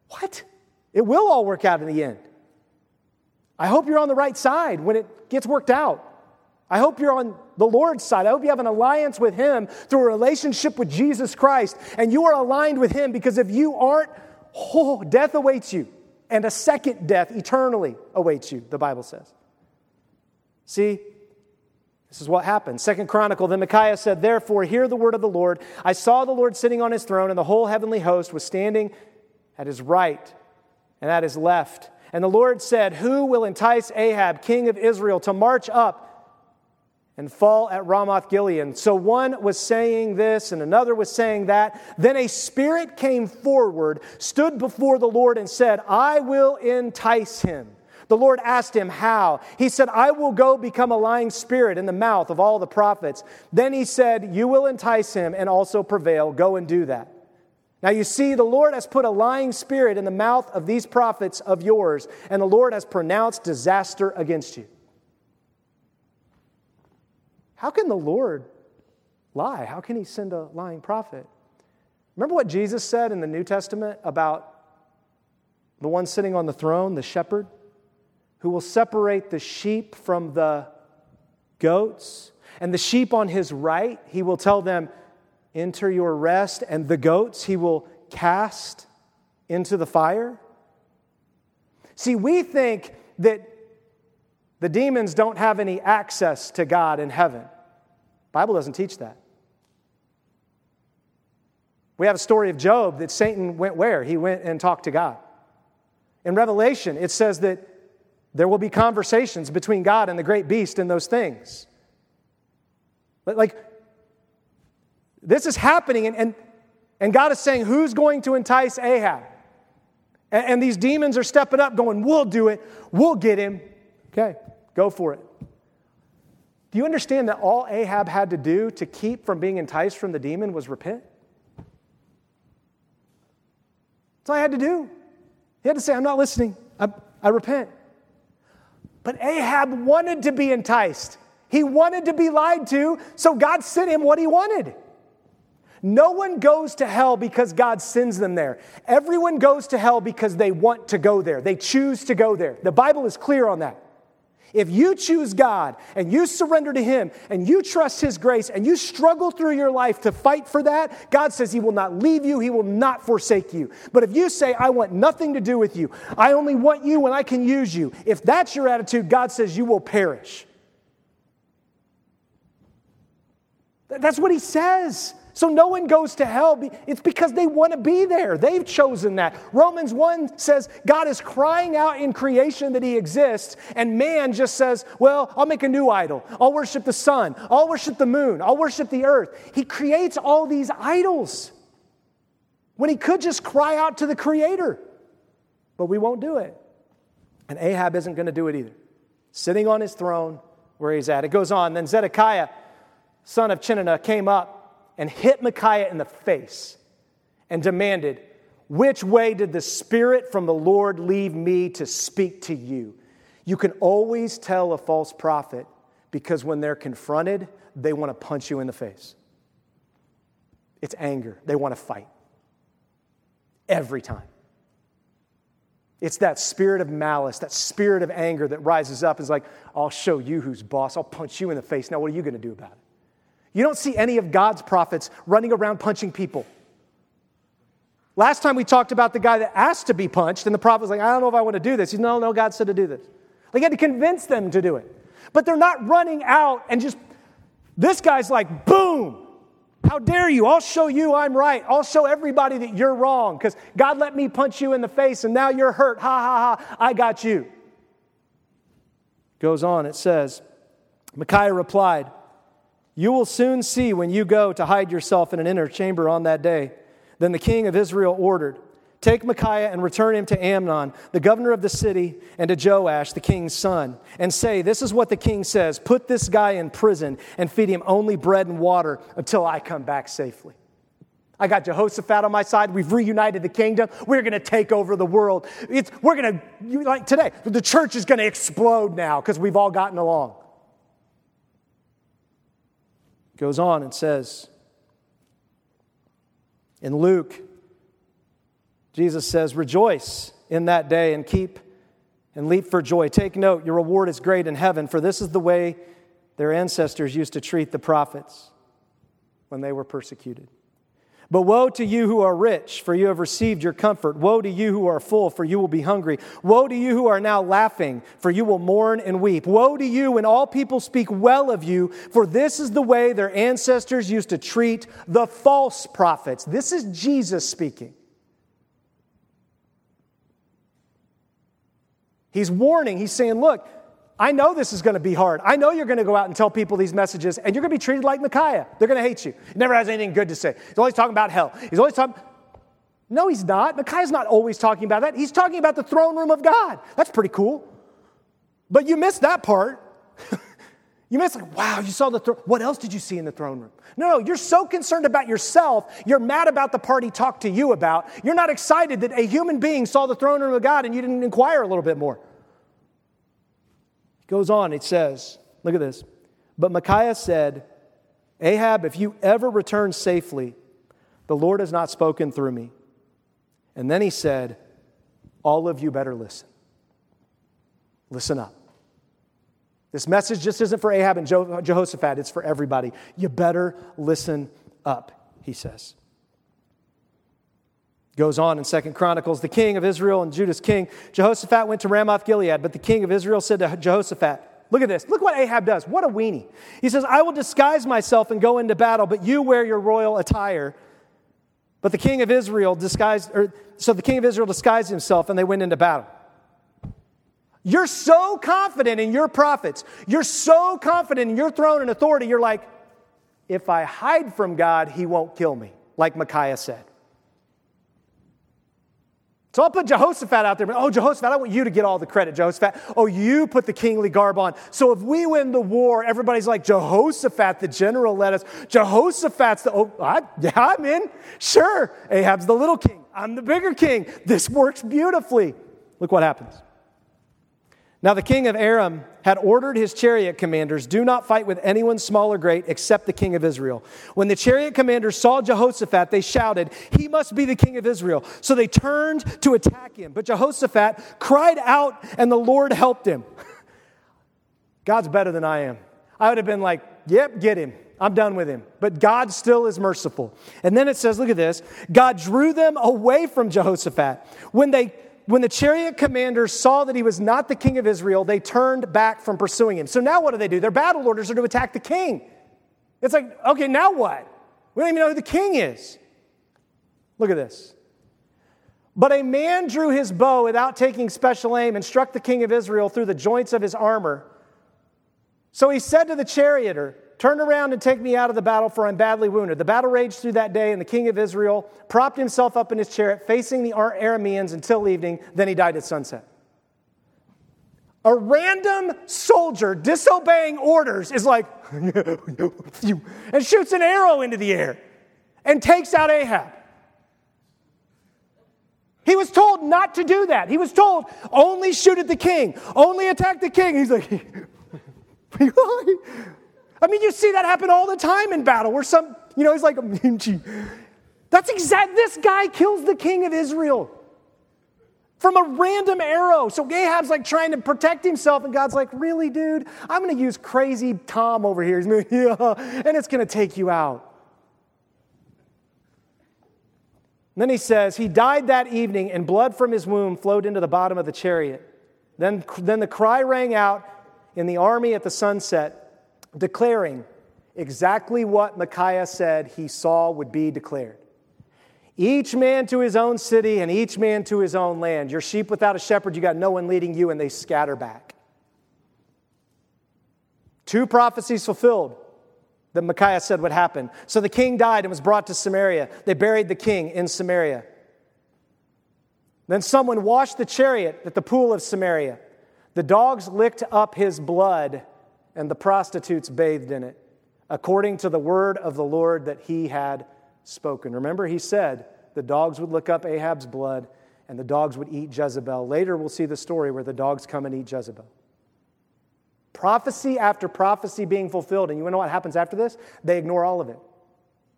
What? It will all work out in the end. I hope you're on the right side when it gets worked out. I hope you're on the Lord's side. I hope you have an alliance with Him through a relationship with Jesus Christ, and you are aligned with Him because if you aren't, oh, death awaits you, and a second death eternally awaits you, the Bible says. See, this is what happened. Second Chronicle, then Micaiah said, Therefore, hear the word of the Lord. I saw the Lord sitting on his throne, and the whole heavenly host was standing at his right and at his left. And the Lord said, Who will entice Ahab, king of Israel, to march up and fall at Ramoth Gilead. So one was saying this and another was saying that. Then a spirit came forward, stood before the Lord, and said, I will entice him. The Lord asked him, How? He said, I will go become a lying spirit in the mouth of all the prophets. Then he said, You will entice him and also prevail. Go and do that. Now you see, the Lord has put a lying spirit in the mouth of these prophets of yours, and the Lord has pronounced disaster against you. How can the Lord lie? How can he send a lying prophet? Remember what Jesus said in the New Testament about the one sitting on the throne, the shepherd, who will separate the sheep from the goats? And the sheep on his right, he will tell them, Enter your rest, and the goats he will cast into the fire? See, we think that the demons don't have any access to God in heaven. Bible doesn't teach that. We have a story of Job that Satan went where? He went and talked to God. In Revelation, it says that there will be conversations between God and the great beast in those things. But like, this is happening, and, and, and God is saying, Who's going to entice Ahab? And, and these demons are stepping up, going, We'll do it, we'll get him. Okay, go for it. Do you understand that all Ahab had to do to keep from being enticed from the demon was repent? That's all he had to do. He had to say, I'm not listening. I, I repent. But Ahab wanted to be enticed. He wanted to be lied to, so God sent him what he wanted. No one goes to hell because God sends them there. Everyone goes to hell because they want to go there. They choose to go there. The Bible is clear on that. If you choose God and you surrender to Him and you trust His grace and you struggle through your life to fight for that, God says He will not leave you, He will not forsake you. But if you say, I want nothing to do with you, I only want you when I can use you, if that's your attitude, God says you will perish. That's what He says. So no one goes to hell. It's because they want to be there. They've chosen that. Romans 1 says God is crying out in creation that he exists, and man just says, Well, I'll make a new idol. I'll worship the sun. I'll worship the moon. I'll worship the earth. He creates all these idols when he could just cry out to the creator. But we won't do it. And Ahab isn't going to do it either. Sitting on his throne where he's at. It goes on. Then Zedekiah, son of Chenaanah, came up and hit Micaiah in the face and demanded, Which way did the Spirit from the Lord leave me to speak to you? You can always tell a false prophet because when they're confronted, they want to punch you in the face. It's anger, they want to fight. Every time. It's that spirit of malice, that spirit of anger that rises up and is like, I'll show you who's boss. I'll punch you in the face. Now, what are you going to do about it? You don't see any of God's prophets running around punching people. Last time we talked about the guy that asked to be punched, and the prophet was like, I don't know if I want to do this. He's, no, no, God said to do this. Like, he had to convince them to do it. But they're not running out and just, this guy's like, boom, how dare you? I'll show you I'm right. I'll show everybody that you're wrong because God let me punch you in the face and now you're hurt. Ha ha ha, I got you. Goes on, it says, Micaiah replied, you will soon see when you go to hide yourself in an inner chamber on that day. Then the king of Israel ordered, Take Micaiah and return him to Amnon, the governor of the city, and to Joash, the king's son, and say, This is what the king says Put this guy in prison and feed him only bread and water until I come back safely. I got Jehoshaphat on my side. We've reunited the kingdom. We're going to take over the world. It's, we're going to, like today, the church is going to explode now because we've all gotten along goes on and says, in Luke, Jesus says, Rejoice in that day and keep and leap for joy. Take note, your reward is great in heaven, for this is the way their ancestors used to treat the prophets when they were persecuted. But woe to you who are rich, for you have received your comfort. Woe to you who are full, for you will be hungry. Woe to you who are now laughing, for you will mourn and weep. Woe to you when all people speak well of you, for this is the way their ancestors used to treat the false prophets. This is Jesus speaking. He's warning, he's saying, Look, I know this is going to be hard. I know you're going to go out and tell people these messages, and you're going to be treated like Micaiah. They're going to hate you. He never has anything good to say. He's always talking about hell. He's always talking. No, he's not. Micaiah's not always talking about that. He's talking about the throne room of God. That's pretty cool. But you missed that part. you missed, like, wow, you saw the throne. What else did you see in the throne room? No, no, you're so concerned about yourself. You're mad about the part he talked to you about. You're not excited that a human being saw the throne room of God and you didn't inquire a little bit more. Goes on, it says, look at this. But Micaiah said, Ahab, if you ever return safely, the Lord has not spoken through me. And then he said, All of you better listen. Listen up. This message just isn't for Ahab and Jehoshaphat, it's for everybody. You better listen up, he says. Goes on in Second Chronicles, the king of Israel and Judah's king, Jehoshaphat went to Ramoth Gilead, but the king of Israel said to Jehoshaphat, Look at this. Look what Ahab does. What a weenie. He says, I will disguise myself and go into battle, but you wear your royal attire. But the king of Israel disguised, or, so the king of Israel disguised himself and they went into battle. You're so confident in your prophets. You're so confident in your throne and authority. You're like, if I hide from God, he won't kill me, like Micaiah said. So I'll put Jehoshaphat out there. But, oh, Jehoshaphat, I want you to get all the credit, Jehoshaphat. Oh, you put the kingly garb on. So if we win the war, everybody's like, Jehoshaphat, the general led us. Jehoshaphat's the, oh, I, yeah, I'm in. Sure. Ahab's the little king. I'm the bigger king. This works beautifully. Look what happens. Now, the king of Aram had ordered his chariot commanders, Do not fight with anyone small or great except the king of Israel. When the chariot commanders saw Jehoshaphat, they shouted, He must be the king of Israel. So they turned to attack him. But Jehoshaphat cried out, and the Lord helped him. God's better than I am. I would have been like, Yep, get him. I'm done with him. But God still is merciful. And then it says, look at this God drew them away from Jehoshaphat. When they when the chariot commanders saw that he was not the king of Israel, they turned back from pursuing him. So now what do they do? Their battle orders are to attack the king. It's like, okay, now what? We don't even know who the king is. Look at this. But a man drew his bow without taking special aim and struck the king of Israel through the joints of his armor. So he said to the charioteer, Turn around and take me out of the battle, for I'm badly wounded. The battle raged through that day, and the king of Israel propped himself up in his chariot, facing the Arameans until evening. Then he died at sunset. A random soldier disobeying orders is like, and shoots an arrow into the air and takes out Ahab. He was told not to do that. He was told only shoot at the king, only attack the king. He's like, I mean, you see that happen all the time in battle where some, you know, he's like, that's exact. This guy kills the king of Israel from a random arrow. So Ahab's like trying to protect himself, and God's like, really, dude? I'm going to use crazy Tom over here. yeah, and it's going to take you out. And then he says, He died that evening, and blood from his wound flowed into the bottom of the chariot. Then, then the cry rang out in the army at the sunset declaring exactly what Micaiah said he saw would be declared. Each man to his own city and each man to his own land. Your sheep without a shepherd, you got no one leading you, and they scatter back. Two prophecies fulfilled that Micaiah said would happen. So the king died and was brought to Samaria. They buried the king in Samaria. Then someone washed the chariot at the pool of Samaria. The dogs licked up his blood and the prostitutes bathed in it, according to the word of the Lord that he had spoken. Remember, he said the dogs would lick up Ahab's blood and the dogs would eat Jezebel. Later, we'll see the story where the dogs come and eat Jezebel. Prophecy after prophecy being fulfilled. And you know what happens after this? They ignore all of it.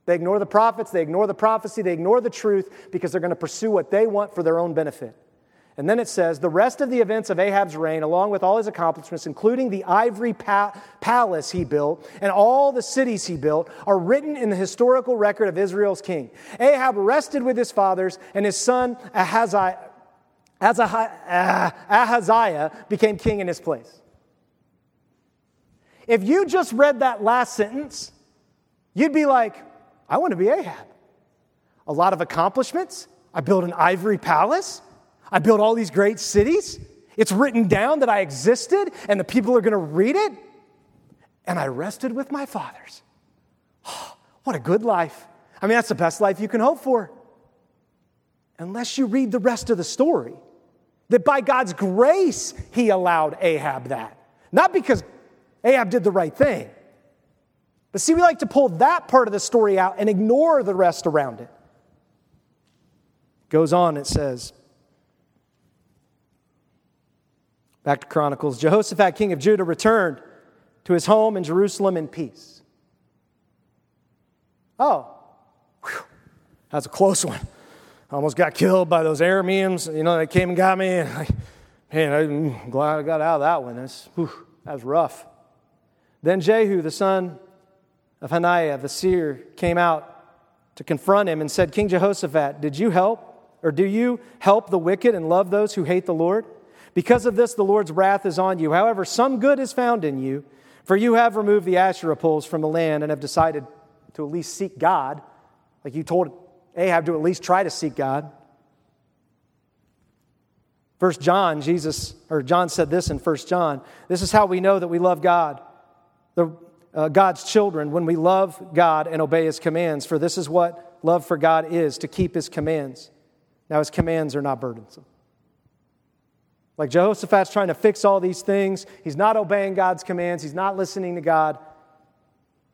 They ignore the prophets, they ignore the prophecy, they ignore the truth because they're going to pursue what they want for their own benefit. And then it says, the rest of the events of Ahab's reign, along with all his accomplishments, including the ivory pa- palace he built and all the cities he built, are written in the historical record of Israel's king. Ahab rested with his fathers, and his son Ahaziah, Ahaziah became king in his place. If you just read that last sentence, you'd be like, I want to be Ahab. A lot of accomplishments. I built an ivory palace. I built all these great cities. It's written down that I existed and the people are going to read it. And I rested with my fathers. Oh, what a good life. I mean, that's the best life you can hope for. Unless you read the rest of the story, that by God's grace, he allowed Ahab that. Not because Ahab did the right thing. But see, we like to pull that part of the story out and ignore the rest around it. Goes on, it says, Back to Chronicles. Jehoshaphat, king of Judah, returned to his home in Jerusalem in peace. Oh, whew, that's a close one. I almost got killed by those Arameans. You know, they came and got me. And I, man, I'm glad I got out of that one. That's, whew, that was rough. Then Jehu, the son of Hananiah, the seer, came out to confront him and said, King Jehoshaphat, did you help Or do you help the wicked and love those who hate the Lord? Because of this, the Lord's wrath is on you. However, some good is found in you, for you have removed the Asherah poles from the land and have decided to at least seek God, like you told Ahab to at least try to seek God. First John, Jesus, or John said this in First John. This is how we know that we love God, the, uh, God's children, when we love God and obey His commands. For this is what love for God is to keep His commands. Now, His commands are not burdensome. Like Jehoshaphat's trying to fix all these things. He's not obeying God's commands. He's not listening to God.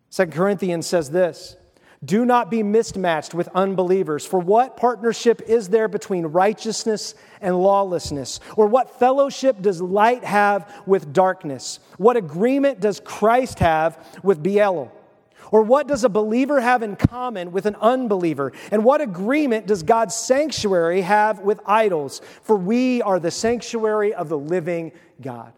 Second Corinthians says this Do not be mismatched with unbelievers. For what partnership is there between righteousness and lawlessness? Or what fellowship does light have with darkness? What agreement does Christ have with Belial? Or what does a believer have in common with an unbeliever? And what agreement does God's sanctuary have with idols? For we are the sanctuary of the living God.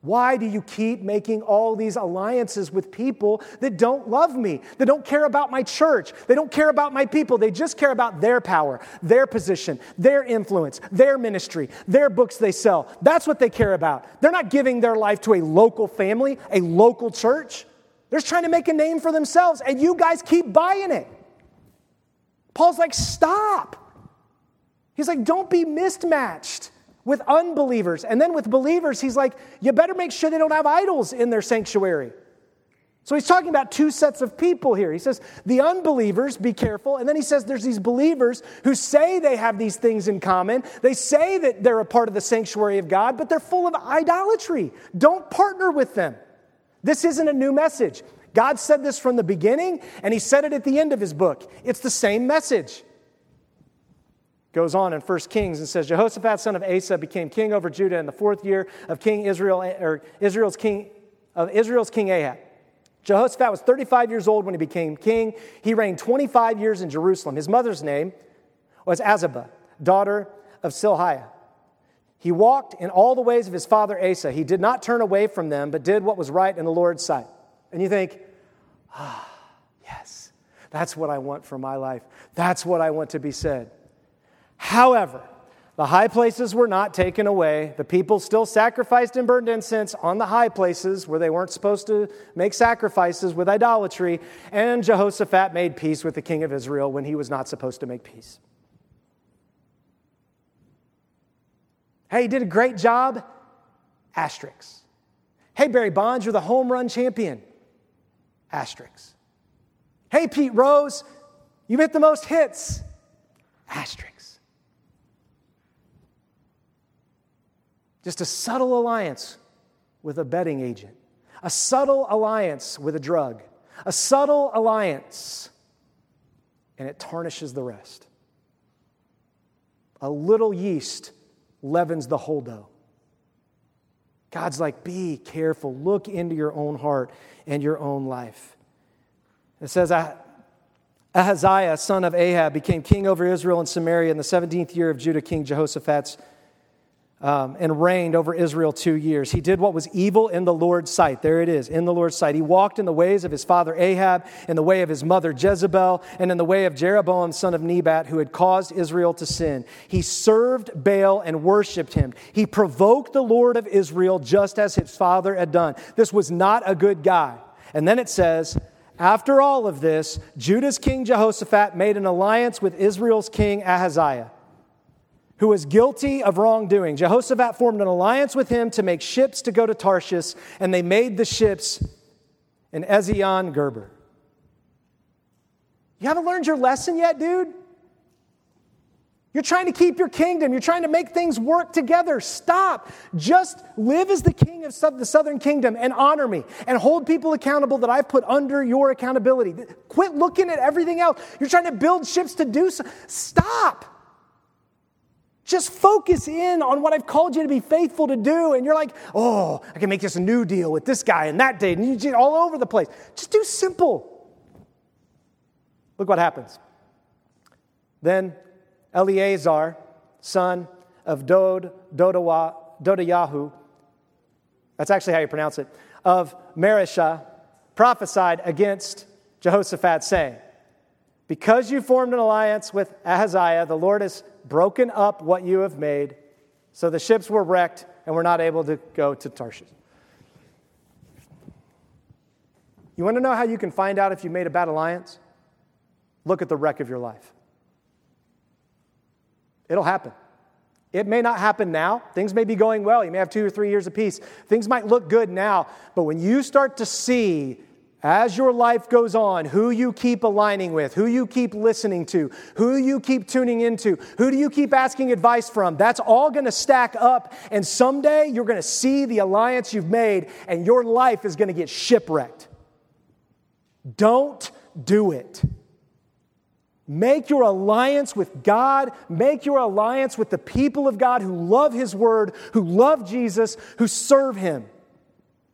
Why do you keep making all these alliances with people that don't love me, that don't care about my church, they don't care about my people, they just care about their power, their position, their influence, their ministry, their books they sell? That's what they care about. They're not giving their life to a local family, a local church. They're trying to make a name for themselves, and you guys keep buying it. Paul's like, stop. He's like, don't be mismatched with unbelievers. And then with believers, he's like, you better make sure they don't have idols in their sanctuary. So he's talking about two sets of people here. He says, the unbelievers, be careful. And then he says, there's these believers who say they have these things in common. They say that they're a part of the sanctuary of God, but they're full of idolatry. Don't partner with them. This isn't a new message. God said this from the beginning, and He said it at the end of His book. It's the same message. Goes on in 1 Kings and says, Jehoshaphat, son of Asa, became king over Judah in the fourth year of King Israel, or Israel's king, of Israel's king Ahab. Jehoshaphat was 35 years old when he became king. He reigned 25 years in Jerusalem. His mother's name was Azubah, daughter of Silhiah. He walked in all the ways of his father Asa. He did not turn away from them, but did what was right in the Lord's sight. And you think, ah, yes, that's what I want for my life. That's what I want to be said. However, the high places were not taken away. The people still sacrificed and burned incense on the high places where they weren't supposed to make sacrifices with idolatry. And Jehoshaphat made peace with the king of Israel when he was not supposed to make peace. Hey, you did a great job. Asterisks. Hey, Barry Bonds, you're the home run champion. Asterisks. Hey, Pete Rose, you hit the most hits. Asterisks. Just a subtle alliance with a betting agent, a subtle alliance with a drug, a subtle alliance, and it tarnishes the rest. A little yeast leavens the whole dough. God's like, be careful. Look into your own heart and your own life. It says, ah, Ahaziah, son of Ahab, became king over Israel and Samaria in the 17th year of Judah, King Jehoshaphat's um, and reigned over Israel two years. He did what was evil in the Lord's sight. There it is, in the Lord's sight. He walked in the ways of his father Ahab, in the way of his mother Jezebel, and in the way of Jeroboam, son of Nebat, who had caused Israel to sin. He served Baal and worshiped him. He provoked the Lord of Israel just as his father had done. This was not a good guy. And then it says, after all of this, Judah's king Jehoshaphat made an alliance with Israel's king Ahaziah who was guilty of wrongdoing. Jehoshaphat formed an alliance with him to make ships to go to Tarshish, and they made the ships in Ezion Geber. You haven't learned your lesson yet, dude? You're trying to keep your kingdom. You're trying to make things work together. Stop. Just live as the king of the southern kingdom and honor me and hold people accountable that I've put under your accountability. Quit looking at everything else. You're trying to build ships to do so. Stop. Just focus in on what I've called you to be faithful to do. And you're like, oh, I can make this a new deal with this guy and that date, and you get all over the place. Just do simple. Look what happens. Then Eleazar, son of Dod, Dodawa, Dodayahu, that's actually how you pronounce it, of Mareshah, prophesied against Jehoshaphat, saying, Because you formed an alliance with Ahaziah, the Lord has broken up what you have made. So the ships were wrecked and were not able to go to Tarshish. You want to know how you can find out if you made a bad alliance? Look at the wreck of your life. It'll happen. It may not happen now. Things may be going well. You may have two or three years of peace. Things might look good now. But when you start to see as your life goes on, who you keep aligning with, who you keep listening to, who you keep tuning into, who do you keep asking advice from, that's all going to stack up. And someday you're going to see the alliance you've made, and your life is going to get shipwrecked. Don't do it. Make your alliance with God. Make your alliance with the people of God who love His Word, who love Jesus, who serve Him.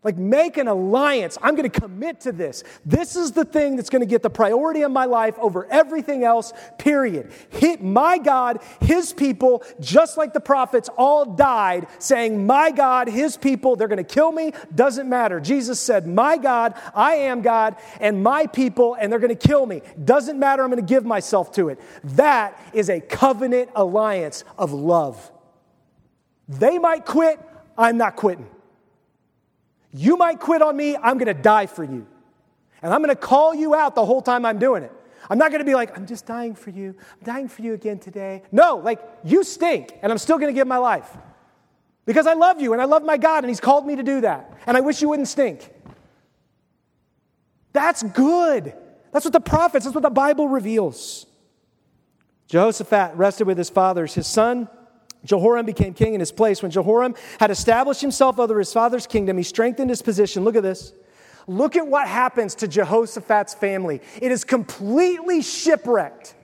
Like, make an alliance. I'm going to commit to this. This is the thing that's going to get the priority in my life over everything else, period. Hit my God, his people, just like the prophets all died, saying, My God, his people, they're going to kill me. Doesn't matter. Jesus said, My God, I am God, and my people, and they're going to kill me. Doesn't matter. I'm going to give myself to it. That is a covenant alliance of love. They might quit. I'm not quitting. You might quit on me, I'm gonna die for you. And I'm gonna call you out the whole time I'm doing it. I'm not gonna be like, I'm just dying for you. I'm dying for you again today. No, like, you stink, and I'm still gonna give my life. Because I love you and I love my God, and He's called me to do that. And I wish you wouldn't stink. That's good. That's what the prophets, that's what the Bible reveals. Jehoshaphat rested with his fathers. His son, Jehoram became king in his place. When Jehoram had established himself over his father's kingdom, he strengthened his position. Look at this. Look at what happens to Jehoshaphat's family. It is completely shipwrecked.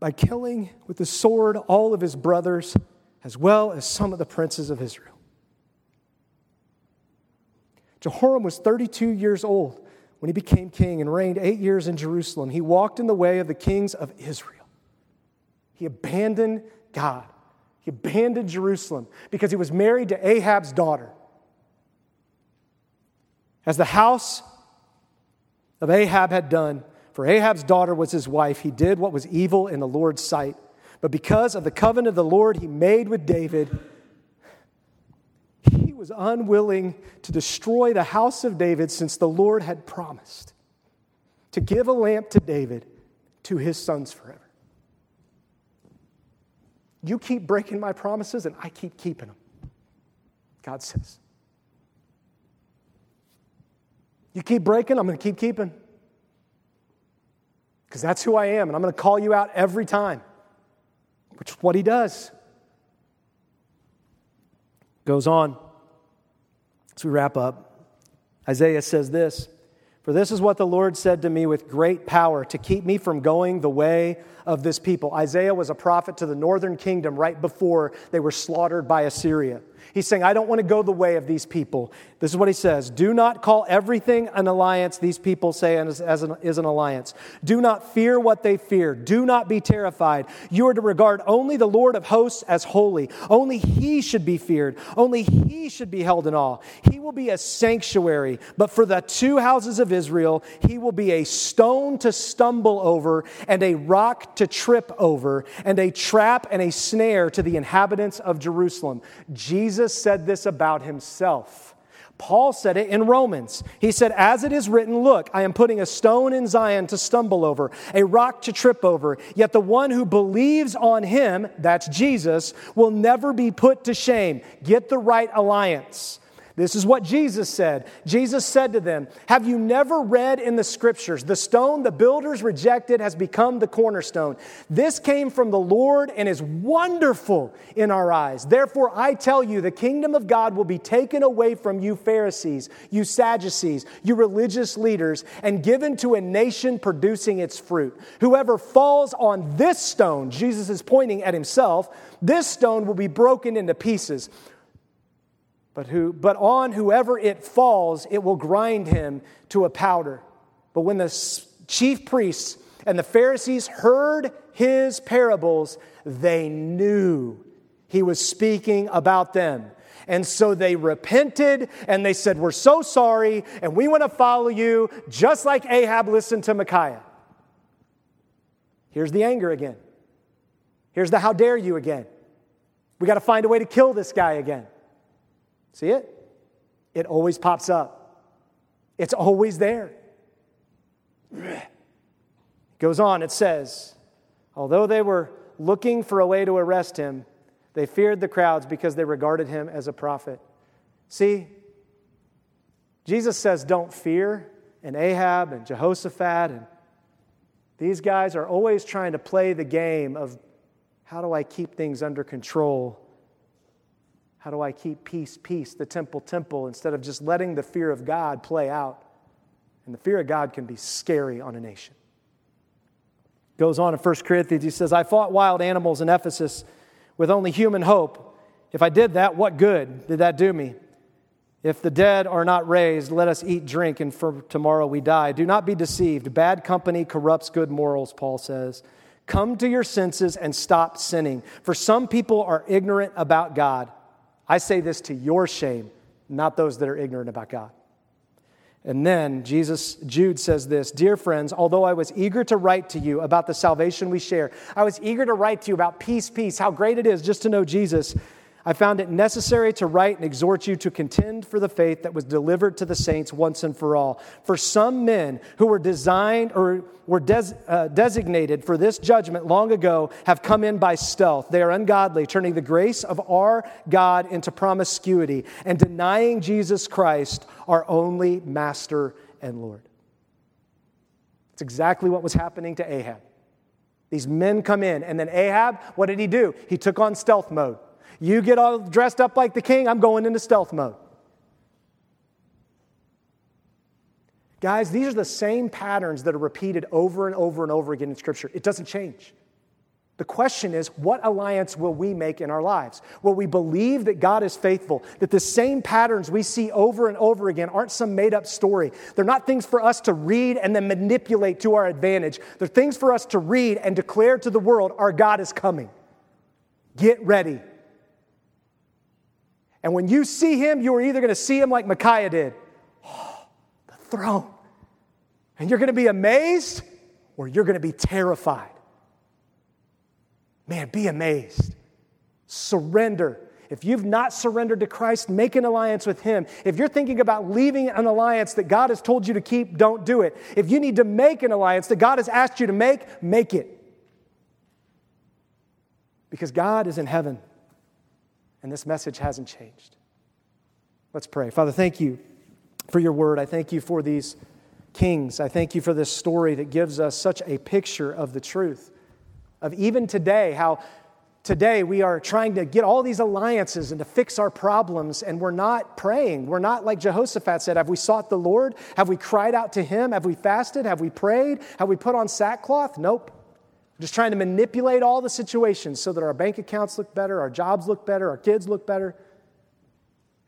By killing with the sword all of his brothers, as well as some of the princes of Israel. Jehoram was 32 years old when he became king and reigned eight years in Jerusalem, he walked in the way of the kings of Israel. He abandoned God. He abandoned Jerusalem because he was married to Ahab's daughter. As the house of Ahab had done, for Ahab's daughter was his wife, he did what was evil in the Lord's sight. But because of the covenant of the Lord he made with David, was unwilling to destroy the house of David since the Lord had promised to give a lamp to David to his sons forever. You keep breaking my promises, and I keep keeping them, God says. You keep breaking, I'm going to keep keeping. Because that's who I am, and I'm going to call you out every time, which is what he does. Goes on. As we wrap up, Isaiah says this For this is what the Lord said to me with great power to keep me from going the way of this people. Isaiah was a prophet to the northern kingdom right before they were slaughtered by Assyria. He's saying, I don't want to go the way of these people. This is what he says Do not call everything an alliance, these people say as, as an, is an alliance. Do not fear what they fear. Do not be terrified. You are to regard only the Lord of hosts as holy. Only he should be feared. Only he should be held in awe. He will be a sanctuary, but for the two houses of Israel, he will be a stone to stumble over and a rock to trip over and a trap and a snare to the inhabitants of Jerusalem. Jesus said this about himself. Paul said it in Romans. He said, As it is written, look, I am putting a stone in Zion to stumble over, a rock to trip over. Yet the one who believes on him, that's Jesus, will never be put to shame. Get the right alliance. This is what Jesus said. Jesus said to them, Have you never read in the scriptures, the stone the builders rejected has become the cornerstone? This came from the Lord and is wonderful in our eyes. Therefore, I tell you, the kingdom of God will be taken away from you, Pharisees, you Sadducees, you religious leaders, and given to a nation producing its fruit. Whoever falls on this stone, Jesus is pointing at himself, this stone will be broken into pieces but, who, but on whoever it falls, it will grind him to a powder. But when the chief priests and the Pharisees heard his parables, they knew he was speaking about them. And so they repented and they said, We're so sorry and we want to follow you, just like Ahab listened to Micaiah. Here's the anger again. Here's the how dare you again. We got to find a way to kill this guy again. See it? It always pops up, it's always there. It Goes on, it says, although they were looking for a way to arrest him, they feared the crowds because they regarded him as a prophet. See, Jesus says, don't fear, and Ahab and Jehoshaphat and these guys are always trying to play the game of how do I keep things under control? How do I keep peace, peace, the temple, temple, instead of just letting the fear of God play out? And the fear of God can be scary on a nation. Goes on in 1 Corinthians, he says, I fought wild animals in Ephesus with only human hope. If I did that, what good did that do me? If the dead are not raised, let us eat, drink, and for tomorrow we die. Do not be deceived. Bad company corrupts good morals, Paul says. Come to your senses and stop sinning. For some people are ignorant about God. I say this to your shame, not those that are ignorant about God. And then Jesus, Jude says this Dear friends, although I was eager to write to you about the salvation we share, I was eager to write to you about peace, peace, how great it is just to know Jesus. I found it necessary to write and exhort you to contend for the faith that was delivered to the saints once and for all. For some men who were designed or were des- uh, designated for this judgment long ago have come in by stealth. They are ungodly, turning the grace of our God into promiscuity and denying Jesus Christ, our only master and Lord. It's exactly what was happening to Ahab. These men come in, and then Ahab, what did he do? He took on stealth mode. You get all dressed up like the king, I'm going into stealth mode. Guys, these are the same patterns that are repeated over and over and over again in Scripture. It doesn't change. The question is, what alliance will we make in our lives? Will we believe that God is faithful, that the same patterns we see over and over again aren't some made up story? They're not things for us to read and then manipulate to our advantage. They're things for us to read and declare to the world our God is coming. Get ready. And when you see him, you are either going to see him like Micaiah did oh, the throne. And you're going to be amazed or you're going to be terrified. Man, be amazed. Surrender. If you've not surrendered to Christ, make an alliance with Him. If you're thinking about leaving an alliance that God has told you to keep, don't do it. If you need to make an alliance that God has asked you to make, make it. Because God is in heaven and this message hasn't changed. Let's pray. Father, thank you for your word. I thank you for these kings. I thank you for this story that gives us such a picture of the truth, of even today, how today we are trying to get all these alliances and to fix our problems, and we're not praying. We're not like Jehoshaphat said Have we sought the Lord? Have we cried out to him? Have we fasted? Have we prayed? Have we put on sackcloth? Nope just trying to manipulate all the situations so that our bank accounts look better, our jobs look better, our kids look better.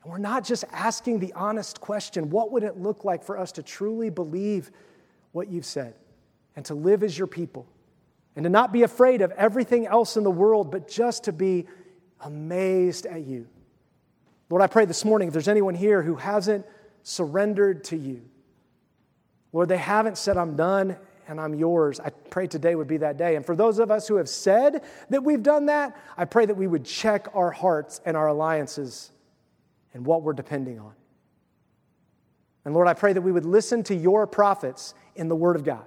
And we're not just asking the honest question what would it look like for us to truly believe what you've said and to live as your people and to not be afraid of everything else in the world, but just to be amazed at you? Lord, I pray this morning if there's anyone here who hasn't surrendered to you, Lord, they haven't said, I'm done and I'm yours. I pray today would be that day. And for those of us who have said that we've done that, I pray that we would check our hearts and our alliances and what we're depending on. And Lord, I pray that we would listen to your prophets in the Word of God.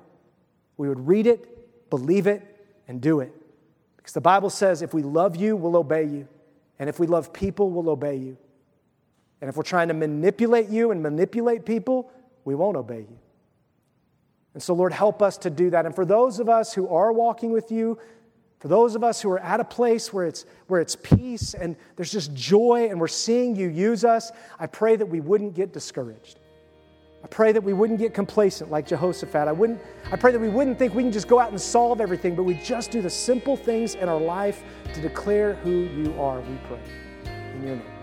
We would read it, believe it, and do it. Because the Bible says if we love you, we'll obey you. And if we love people, we'll obey you. And if we're trying to manipulate you and manipulate people, we won't obey you. And so, Lord, help us to do that. And for those of us who are walking with you, for those of us who are at a place where it's, where it's peace and there's just joy and we're seeing you use us, I pray that we wouldn't get discouraged. I pray that we wouldn't get complacent like Jehoshaphat. I, wouldn't, I pray that we wouldn't think we can just go out and solve everything, but we just do the simple things in our life to declare who you are, we pray. In your name.